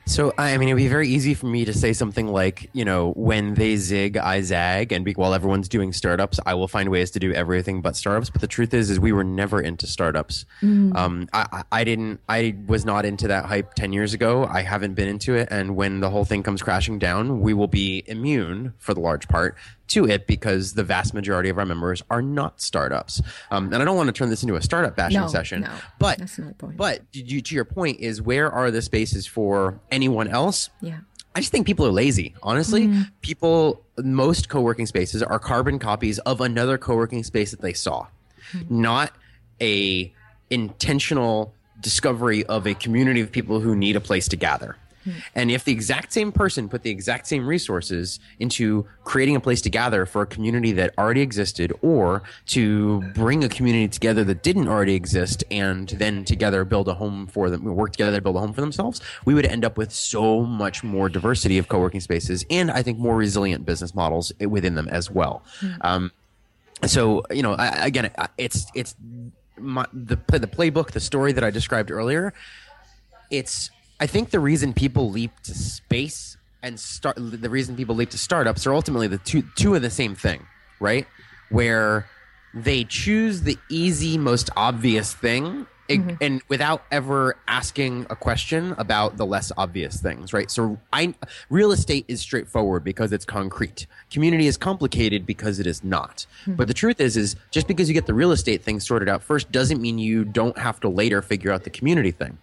So, I mean, it'd be very easy for me to say something like, you know, when they zig, I zag, and be, while everyone's doing startups, I will find ways to do everything but startups. But the truth is, is we were never into startups. Mm. Um, I, I didn't, I was not into that hype 10 years ago. I haven't been into it. And when the whole thing comes crashing down, we will be immune for the large part to it because the vast majority of our members are not startups. Um, and I don't want to turn this into a startup bashing
no,
session,
no,
but
that's not point.
but you, to your point is where are the spaces for anyone else?
Yeah.
I just think people are lazy. Honestly, mm. people most co-working spaces are carbon copies of another co-working space that they saw, mm. not a intentional discovery of a community of people who need a place to gather. And if the exact same person put the exact same resources into creating a place to gather for a community that already existed or to bring a community together that didn't already exist and then together build a home for them, work together to build a home for themselves, we would end up with so much more diversity of co-working spaces and I think more resilient business models within them as well. Mm-hmm. Um, so, you know, I, again, it's, it's my, the, the playbook, the story that I described earlier, it's I think the reason people leap to space and start the reason people leap to startups are ultimately the two two of the same thing, right? Where they choose the easy, most obvious thing It, mm-hmm. and without ever asking a question about the less obvious things, right? So, I real estate is straightforward because it's concrete. Community is complicated because it is not. Mm-hmm. But the truth is, is just because you get the real estate thing sorted out first doesn't mean you don't have to later figure out the community thing.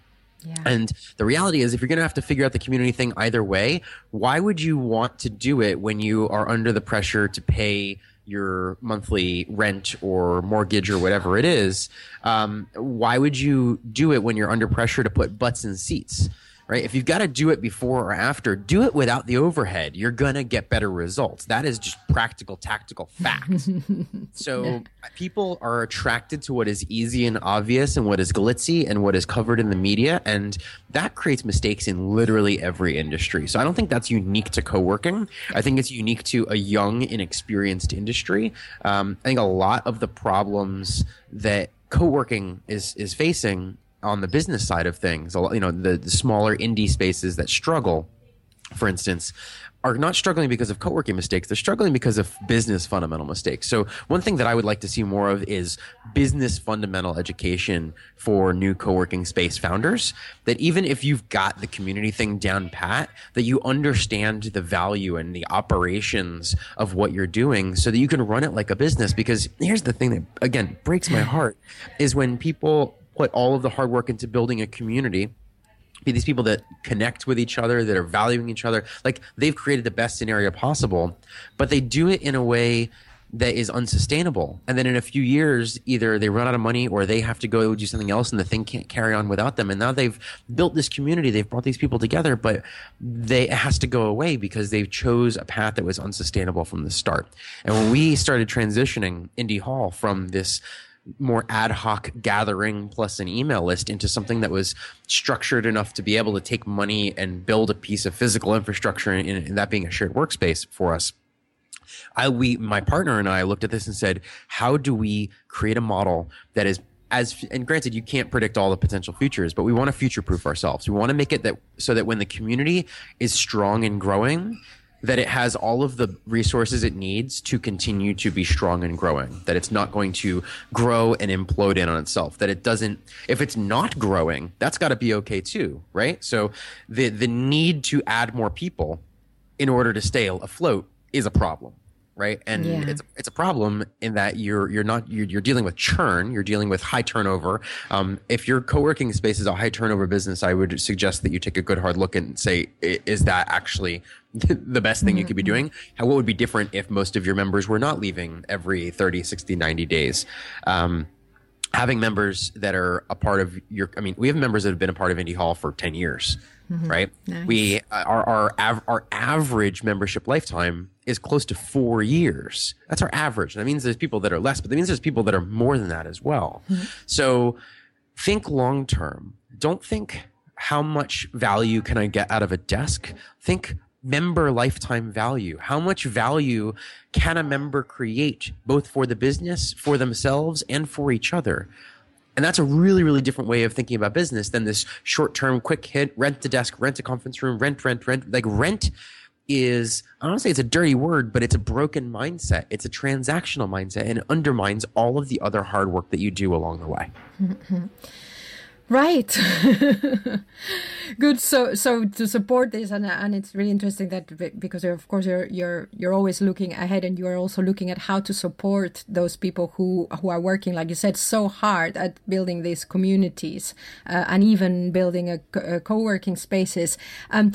Yeah.
And the reality is, if you're going to have to figure out the community thing either way, why would you want to do it when you are under the pressure to pay your monthly rent or mortgage or whatever it is? Um, why would you do it when you're under pressure to put butts in seats? Right? If you've got to do it before or after, do it without the overhead. You're going to get better results. That is just practical, tactical fact. *laughs* So people are attracted to what is easy and obvious and what is glitzy and what is covered in the media. And that creates mistakes in literally every industry. So I don't think that's unique to co working. I think it's unique to a young, inexperienced industry. Um, I think a lot of the problems that co working is, is facing on the business side of things, a lot- you know, the, the smaller indie spaces that struggle for instance, are not struggling because of co-working mistakes. They're struggling because of business fundamental mistakes. So one thing that I would like to see more of is business fundamental education for new co-working space founders. That even if you've got the community thing down pat, that you understand the value and the operations of what you're doing so that you can run it like a business. Because here's the thing that again breaks my *laughs* heart is when people put all of the hard work into building a community be these people that connect with each other, that are valuing each other. Like they've created the best scenario possible, but they do it in a way that is unsustainable. And then in a few years, either they run out of money or they have to go do something else and the thing can't carry on without them. And now they've built this community, they've brought these people together, but they, it has to go away because they chose a path that was unsustainable from the start. And when we started transitioning Indy Hall from this more ad hoc gathering plus an email list into something that was structured enough to be able to take money and build a piece of physical infrastructure and, and that being a shared workspace for us. I we my partner and I looked at this and said, how do we create a model that is as and granted you can't predict all the potential futures, but we want to future proof ourselves. We want to make it that so that when the community is strong and growing, that it has all of the resources it needs to continue to be strong and growing. That it's not going to grow and implode in on itself. That it doesn't if it's not growing, that's got to be okay too, right? So the the need to add more people in order to stay afloat is a problem right? And
Yeah.
it's it's a problem in that you're you're not you're, you're dealing with churn you're dealing with high turnover. Um, if your co-working space is a high turnover business i would suggest that you take a good hard look and say is that actually *laughs* the best thing you could be doing? How what would be different if most of your members were not leaving every 30 60 90 days? Um, having members that are a part of your i mean we have members that have been a part of indy hall for 10 years right? We our our, av- our average membership lifetime is close to four years. That's our average. That means there's people that are less but that means there's people that are more than that as well. Mm-hmm. So think long term. Don't think how much value can i get out of a desk. Think member lifetime value. How much value can a member create both for the business for themselves and for each other? And that's a really, really different way of thinking about business than this short term, quick hit, rent a desk, rent a conference room, rent, rent, rent. Like rent is, I don't want to say it's a dirty word, but it's a broken mindset. It's a transactional mindset and undermines all of the other hard work that you do along the way. *laughs*
Right. *laughs* Good. So, so to support this, and and it's really interesting that be- because of course you're you're you're always looking ahead, and you are also looking at how to support those people who who are working, like you said, so hard at building these communities, uh, and even building a, a co-working spaces. Um,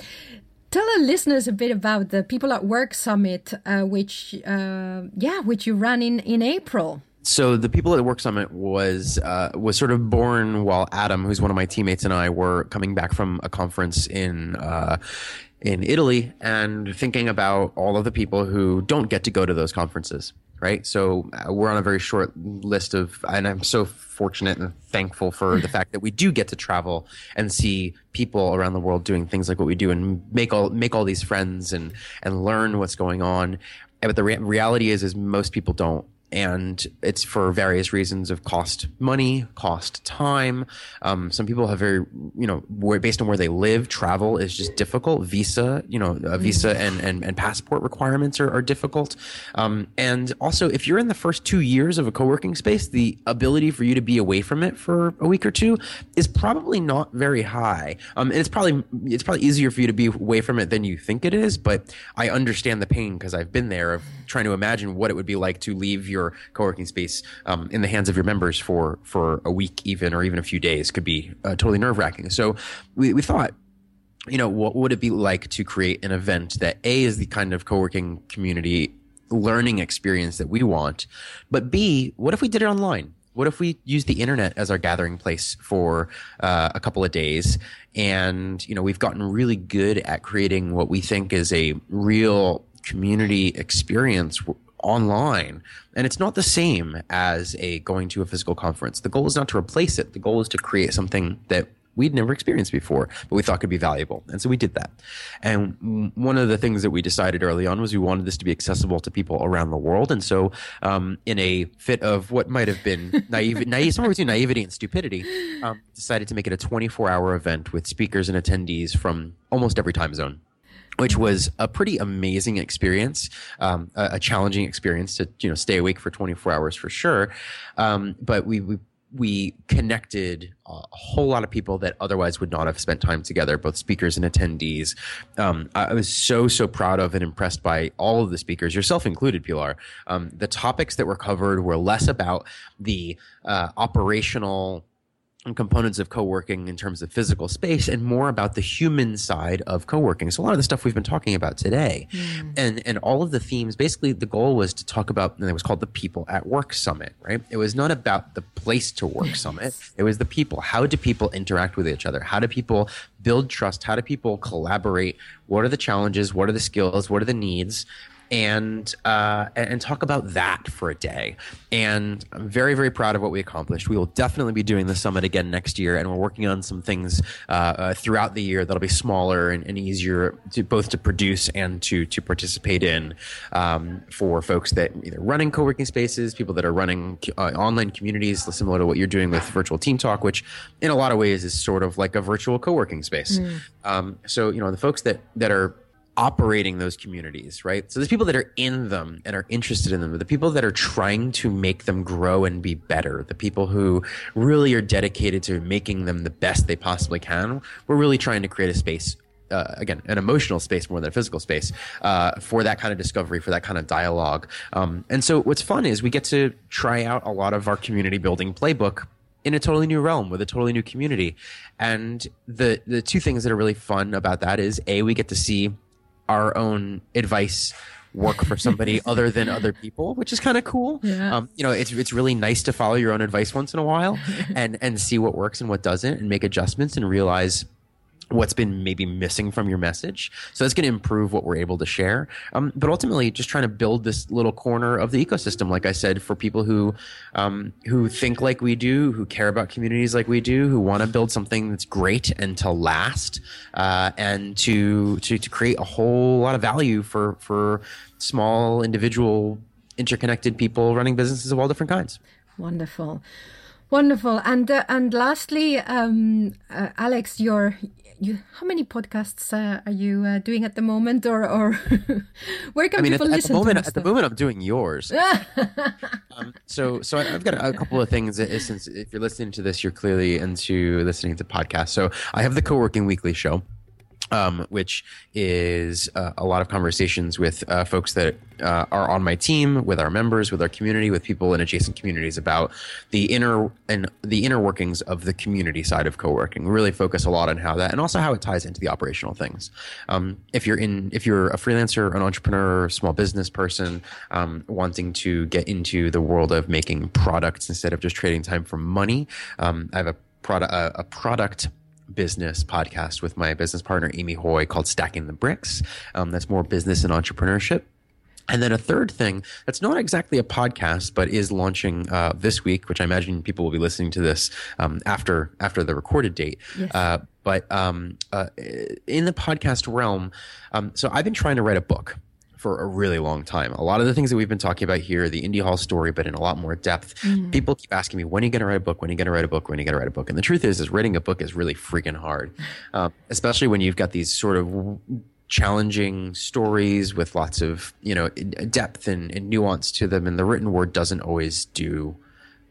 Tell the listeners a bit about the People at Work Summit, uh, which, uh, yeah, which you ran in, in April.
So the people at Work Summit was uh, was sort of born while Adam, who's one of my teammates, and I were coming back from a conference in uh, in Italy and thinking about all of the people who don't get to go to those conferences. Right, so uh, we're on a very short list of, and I'm so fortunate and thankful for the fact that we do get to travel and see people around the world doing things like what we do and make all make all these friends and and learn what's going on. But the re- reality is, is most people don't and it's for various reasons of cost money, cost time. Um, some people have very, you know, where, based on where they live, travel is just difficult. Visa, you know, a visa and, and, and passport requirements are, are difficult. Um, and also, if you're in the first two years of a co working space, the ability for you to be away from it for a week or two is probably not very high. Um, and it's probably it's probably easier for you to be away from it than you think it is. But I understand the pain because I've been there of trying to imagine what it would be like to leave your co-working space um, in the hands of your members for for a week, even or even a few days, could be uh, totally nerve wracking. So we, we thought you know, what would it be like to create an event that A is the kind of co-working community learning experience that we want, but B, what if we did it online? What if we used the internet as our gathering place for uh, a couple of days? And you know, we've gotten really good at creating what we think is a real community experience online and it's not the same as a going to a physical conference the goal is not to replace it the goal is to create something that we'd never experienced before, but we thought could be valuable. And so we did that. And one of the things that we decided early on was we wanted this to be accessible to people around the world. And so, um, in a fit of what might have been *laughs* naive, naive somewhere between naivety and stupidity, um, decided to make it a 24 hour event with speakers and attendees from almost every time zone which was a pretty amazing experience, um, a, a, challenging experience to you know stay awake for 24 hours for sure. Um, but we, we we connected a whole lot of people that otherwise would not have spent time together, both speakers and attendees. Um, I was so, so proud of and impressed by all of the speakers, yourself included, Pilar. Um, the topics that were covered were less about the uh, operational components of co-working in terms of physical space and more about the human side of co-working. So a lot of the stuff we've been talking about today mm. and, and all of the themes, basically the goal was to talk about, and it was called the people at work summit, right? It was not about the place to work summit. It was the people. How do people interact with each other? How do people build trust? How do people collaborate? What are the challenges? What are the skills? What are the needs? And uh, and talk about that for a day. And I'm very very proud of what we accomplished. We will definitely be doing the summit again next year, and we're working on some things uh, uh, throughout the year that'll be smaller and, and, easier to both to produce and to to participate in um, for folks that either running co-working spaces, people that are running uh, online communities, similar to what you're doing with Virtual Team Talk, which in a lot of ways is sort of like a virtual co-working space. Mm. Um, so you know the folks that that are operating those communities, right? So there's people that are in them and are interested in them, the people that are trying to make them grow and be better, the people who really are dedicated to making them the best they possibly can. We're really trying to create a space uh, again, an emotional space more than a physical space uh, for that kind of discovery, for that kind of dialogue. Um, and so, what's fun is we get to try out a lot of our community building playbook in a totally new realm with a totally new community. And the the two things that are really fun about that is a we get to see our own advice work for somebody *laughs* other than other people, which is kind of cool. Yeah. Um, you know, it's it's really nice to follow your own advice once in a while *laughs* and and see what works and what doesn't, and make adjustments and realize what's been maybe missing from your message. So that's going to improve what we're able to share. Um, but ultimately, just trying to build this little corner of the ecosystem, like I said, for people who um, who think like we do, who care about communities like we do, who want to build something that's great and to last, uh, and to, to to create a whole lot of value for for small individual interconnected people running businesses of all different kinds.
Wonderful. Wonderful, and uh, and lastly, um, uh, Alex, your you how many podcasts uh, are you uh, doing at the moment? Or or *laughs* where can I mean, people
at,
listen
at the moment at the moment i'm doing yours. *laughs* Um, so so i've got a, couple of things since if you're listening to this you're clearly into listening to podcasts. So i have the co-working weekly show um, which is uh, a lot of conversations with uh, folks that uh, are on my team, with our members, with our community, with people in adjacent communities about the inner and the inner workings of the community side of co-working. We really focus a lot on how that, and also how it ties into the operational things. Um, if you're in, if you're a freelancer, an entrepreneur, small business person, um, wanting to get into the world of making products instead of just trading time for money, um, I have a product, a, a product business podcast with my business partner Amy Hoy called Stacking the Bricks. Um, that's more business and entrepreneurship. And then a third thing that's not exactly a podcast, but is launching uh, this week, which I imagine people will be listening to this um, after after the recorded date. Yes. Uh, but um, uh, in the podcast realm, um, so I've been trying to write a book for a really long time. A lot of the things that we've been talking about here, the Indy Hall story, but in a lot more depth. Mm. People keep asking me, when are you going to write a book? When are you going to write a book? When are you going to write a book? And the truth is, is writing a book is really freaking hard, uh, especially when you've got these sort of challenging stories with lots of you know depth and, and nuance to them, and the written word doesn't always do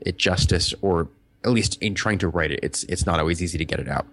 it justice, or at least in trying to write it, it's it's not always easy to get it out.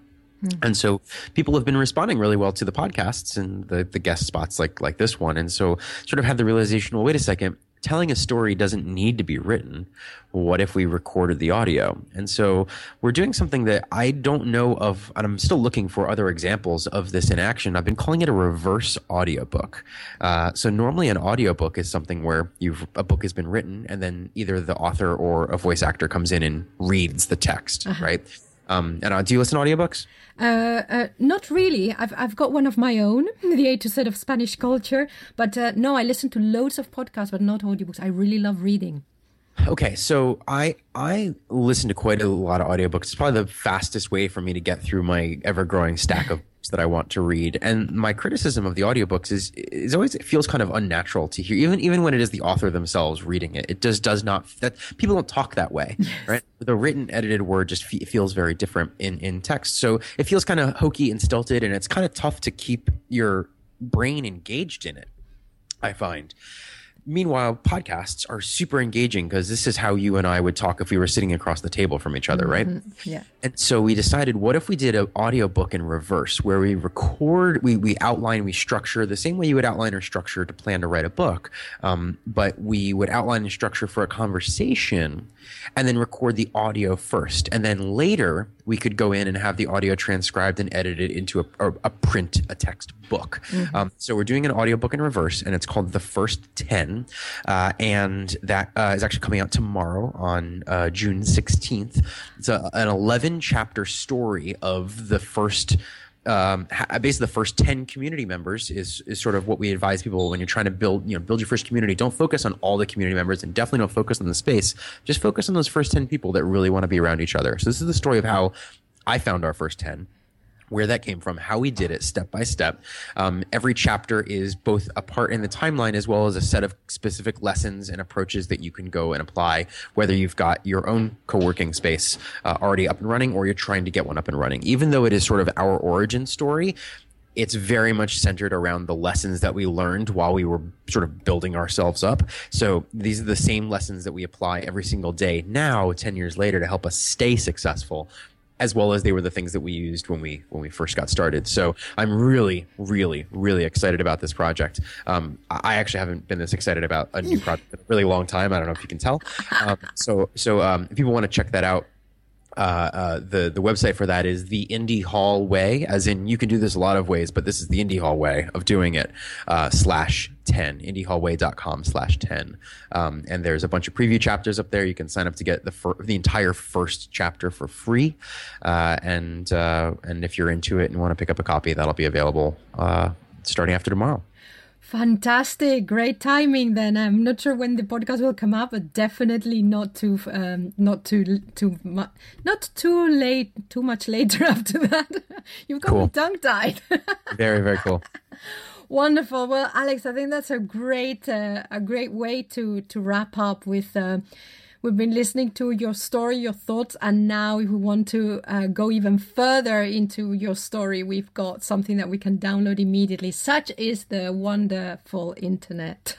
And so people have been responding really well to the podcasts and the, the guest spots like like this one. And so sort of had the realization, well, wait a second, telling a story doesn't need to be written. What if we recorded the audio? And so we're doing something that I don't know of, and I'm still looking for other examples of this in action. I've been calling it a reverse audiobook. Uh, so normally an audiobook is something where you've a book has been written, and then either the author or a voice actor comes in and reads the text, uh-huh. right? Um, and uh, do you listen to audiobooks?
Uh, uh, not really. I've I've got one of my own, *laughs* the A to Z of Spanish culture. But uh, no, I listen to loads of podcasts, but not audiobooks. I really love reading.
Okay, so I I listen to quite a lot of audiobooks. It's probably the fastest way for me to get through my ever growing stack of books that I want to read. And my criticism of the audiobooks is is always it feels kind of unnatural to hear, even even when it is the author themselves reading it. It just does not that people don't talk that way, *laughs* yes. right? The written edited word just fe- feels very different in in text. So it feels kind of hokey and stilted, and it's kind of tough to keep your brain engaged in it. I find. Meanwhile, podcasts are super engaging because this is how you and I would talk if we were sitting across the table from each other, right? Mm-hmm.
Yeah.
And so we decided, what if we did an audiobook in reverse where we record, we, we outline, we structure the same way you would outline or structure to plan to write a book. Um, but we would outline and structure for a conversation and then record the audio first. And then later we could go in and have the audio transcribed and edited into a, a, a print, a text book. Mm-hmm. Um, so we're doing an audiobook in reverse and it's called The First 10. Uh, and that uh, is actually coming out tomorrow on uh, June 16th. It's a, an 11 chapter story of the first um, basically the first 10 community members is, is sort of what we advise people when you're trying to build, you know, build your first community. Don't focus on all the community members and definitely don't focus on the space. Just focus on those first 10 people that really want to be around each other. So this is the story of how I found our first 10 where that came from, how we did it step by step. Um, every chapter is both a part in the timeline as well as a set of specific lessons and approaches that you can go and apply, whether you've got your own co working space uh, already up and running or you're trying to get one up and running. Even though it is sort of our origin story, it's very much centered around the lessons that we learned while we were sort of building ourselves up. So these are the same lessons that we apply every single day now, 10 years later, to help us stay successful as well as they were the things that we used when we when we first got started. So I'm really, really, really excited about this project. Um, I actually haven't been this excited about a new project in a really long time. I don't know if you can tell. Um, so so um, if people want to check that out, uh, uh, the the website for that is the Indy Hall way, as in you can do this a lot of ways, but this is the Indy Hall way of doing it. Uh, slash ten indyhallway.com slash ten, um, and there's a bunch of preview chapters up there. You can sign up to get the fir- the entire first chapter for free, uh, and uh, and if you're into it and want to pick up a copy, that'll be available starting after tomorrow.
Fantastic, great timing. Then I'm not sure when the podcast will come up, but definitely not too, um, not too, too much, not too late, too much later *laughs* after that. You've got cool. me tongue tied. *laughs*
very, very cool.
Wonderful. Well, Alex, I think that's a great, uh, a great way to to wrap up with. Uh, We've been listening to your story, your thoughts, and now if we want to uh, go even further into your story, we've got something that we can download immediately. Such is the wonderful internet.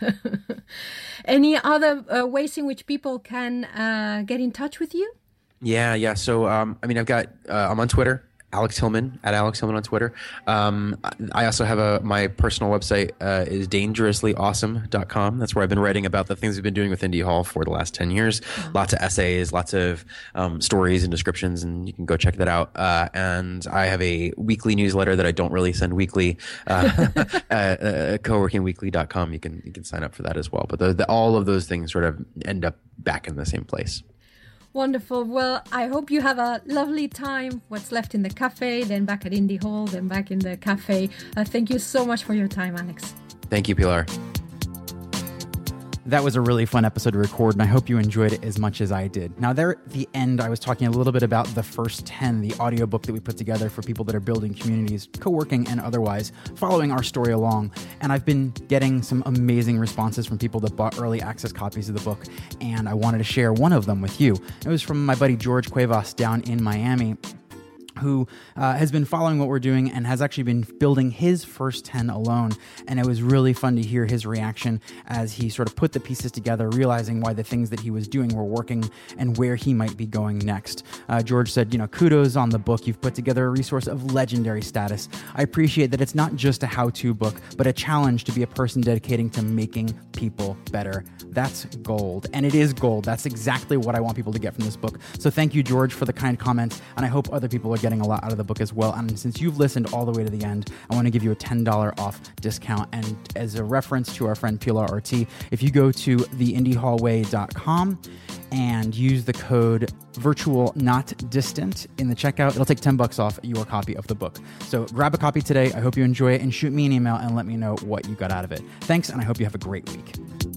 *laughs* Any other uh, ways in which people can uh, get in touch with you?
Yeah, yeah. So, um, I mean, I've got, uh, I'm on Twitter Alex Hillman at Alex Hillman on Twitter. Um, I also have a my personal website uh, is dangerouslyawesome.com. That's where I've been writing about the things we've been doing with Indy Hall for the last ten years. Lots of essays, lots of um, stories and descriptions, and you can go check that out. Uh, and I have a weekly newsletter that I don't really send weekly. Uh, at *laughs* uh, coworkingweekly.com. You can you can sign up for that as well. But the, the, all of those things sort of end up back in the same place.
Wonderful. Well, I hope you have a lovely time. What's left in the cafe, then back at Indy Hall, then back in the cafe. Uh, thank you so much for your time, Alex.
Thank you, Pilar.
That was a really fun episode to record, and I hope you enjoyed it as much as I did. Now, there at the end, I was talking a little bit about the first 10, the audiobook that we put together for people that are building communities, co working and otherwise, following our story along. And I've been getting some amazing responses from people that bought early access copies of the book, and I wanted to share one of them with you. It was from my buddy George Cuevas down in Miami who uh, has been following what we're doing and has actually been building his first 10 alone. And it was really fun to hear his reaction as he sort of put the pieces together, realizing why the things that he was doing were working and where he might be going next. Uh, George said, You know, kudos on the book. You've put together a resource of legendary status. I appreciate that it's not just a how to book, but a challenge to be a person dedicating to making people better. That's gold. And it is gold. That's exactly what I want people to get from this book. So thank you, George, for the kind comments. And I hope other people are getting a lot out of the book as well. And since you've listened all the way to the end, I want to give you a $10 off discount. And as a reference to our friend Pilar Orti, if you go to theindyhallway.com and use the code virtual not distant in the checkout, it'll take 10 bucks off your copy of the book. So grab a copy today. I hope you enjoy it and shoot me an email and let me know what you got out of it. Thanks, and I hope you have a great week.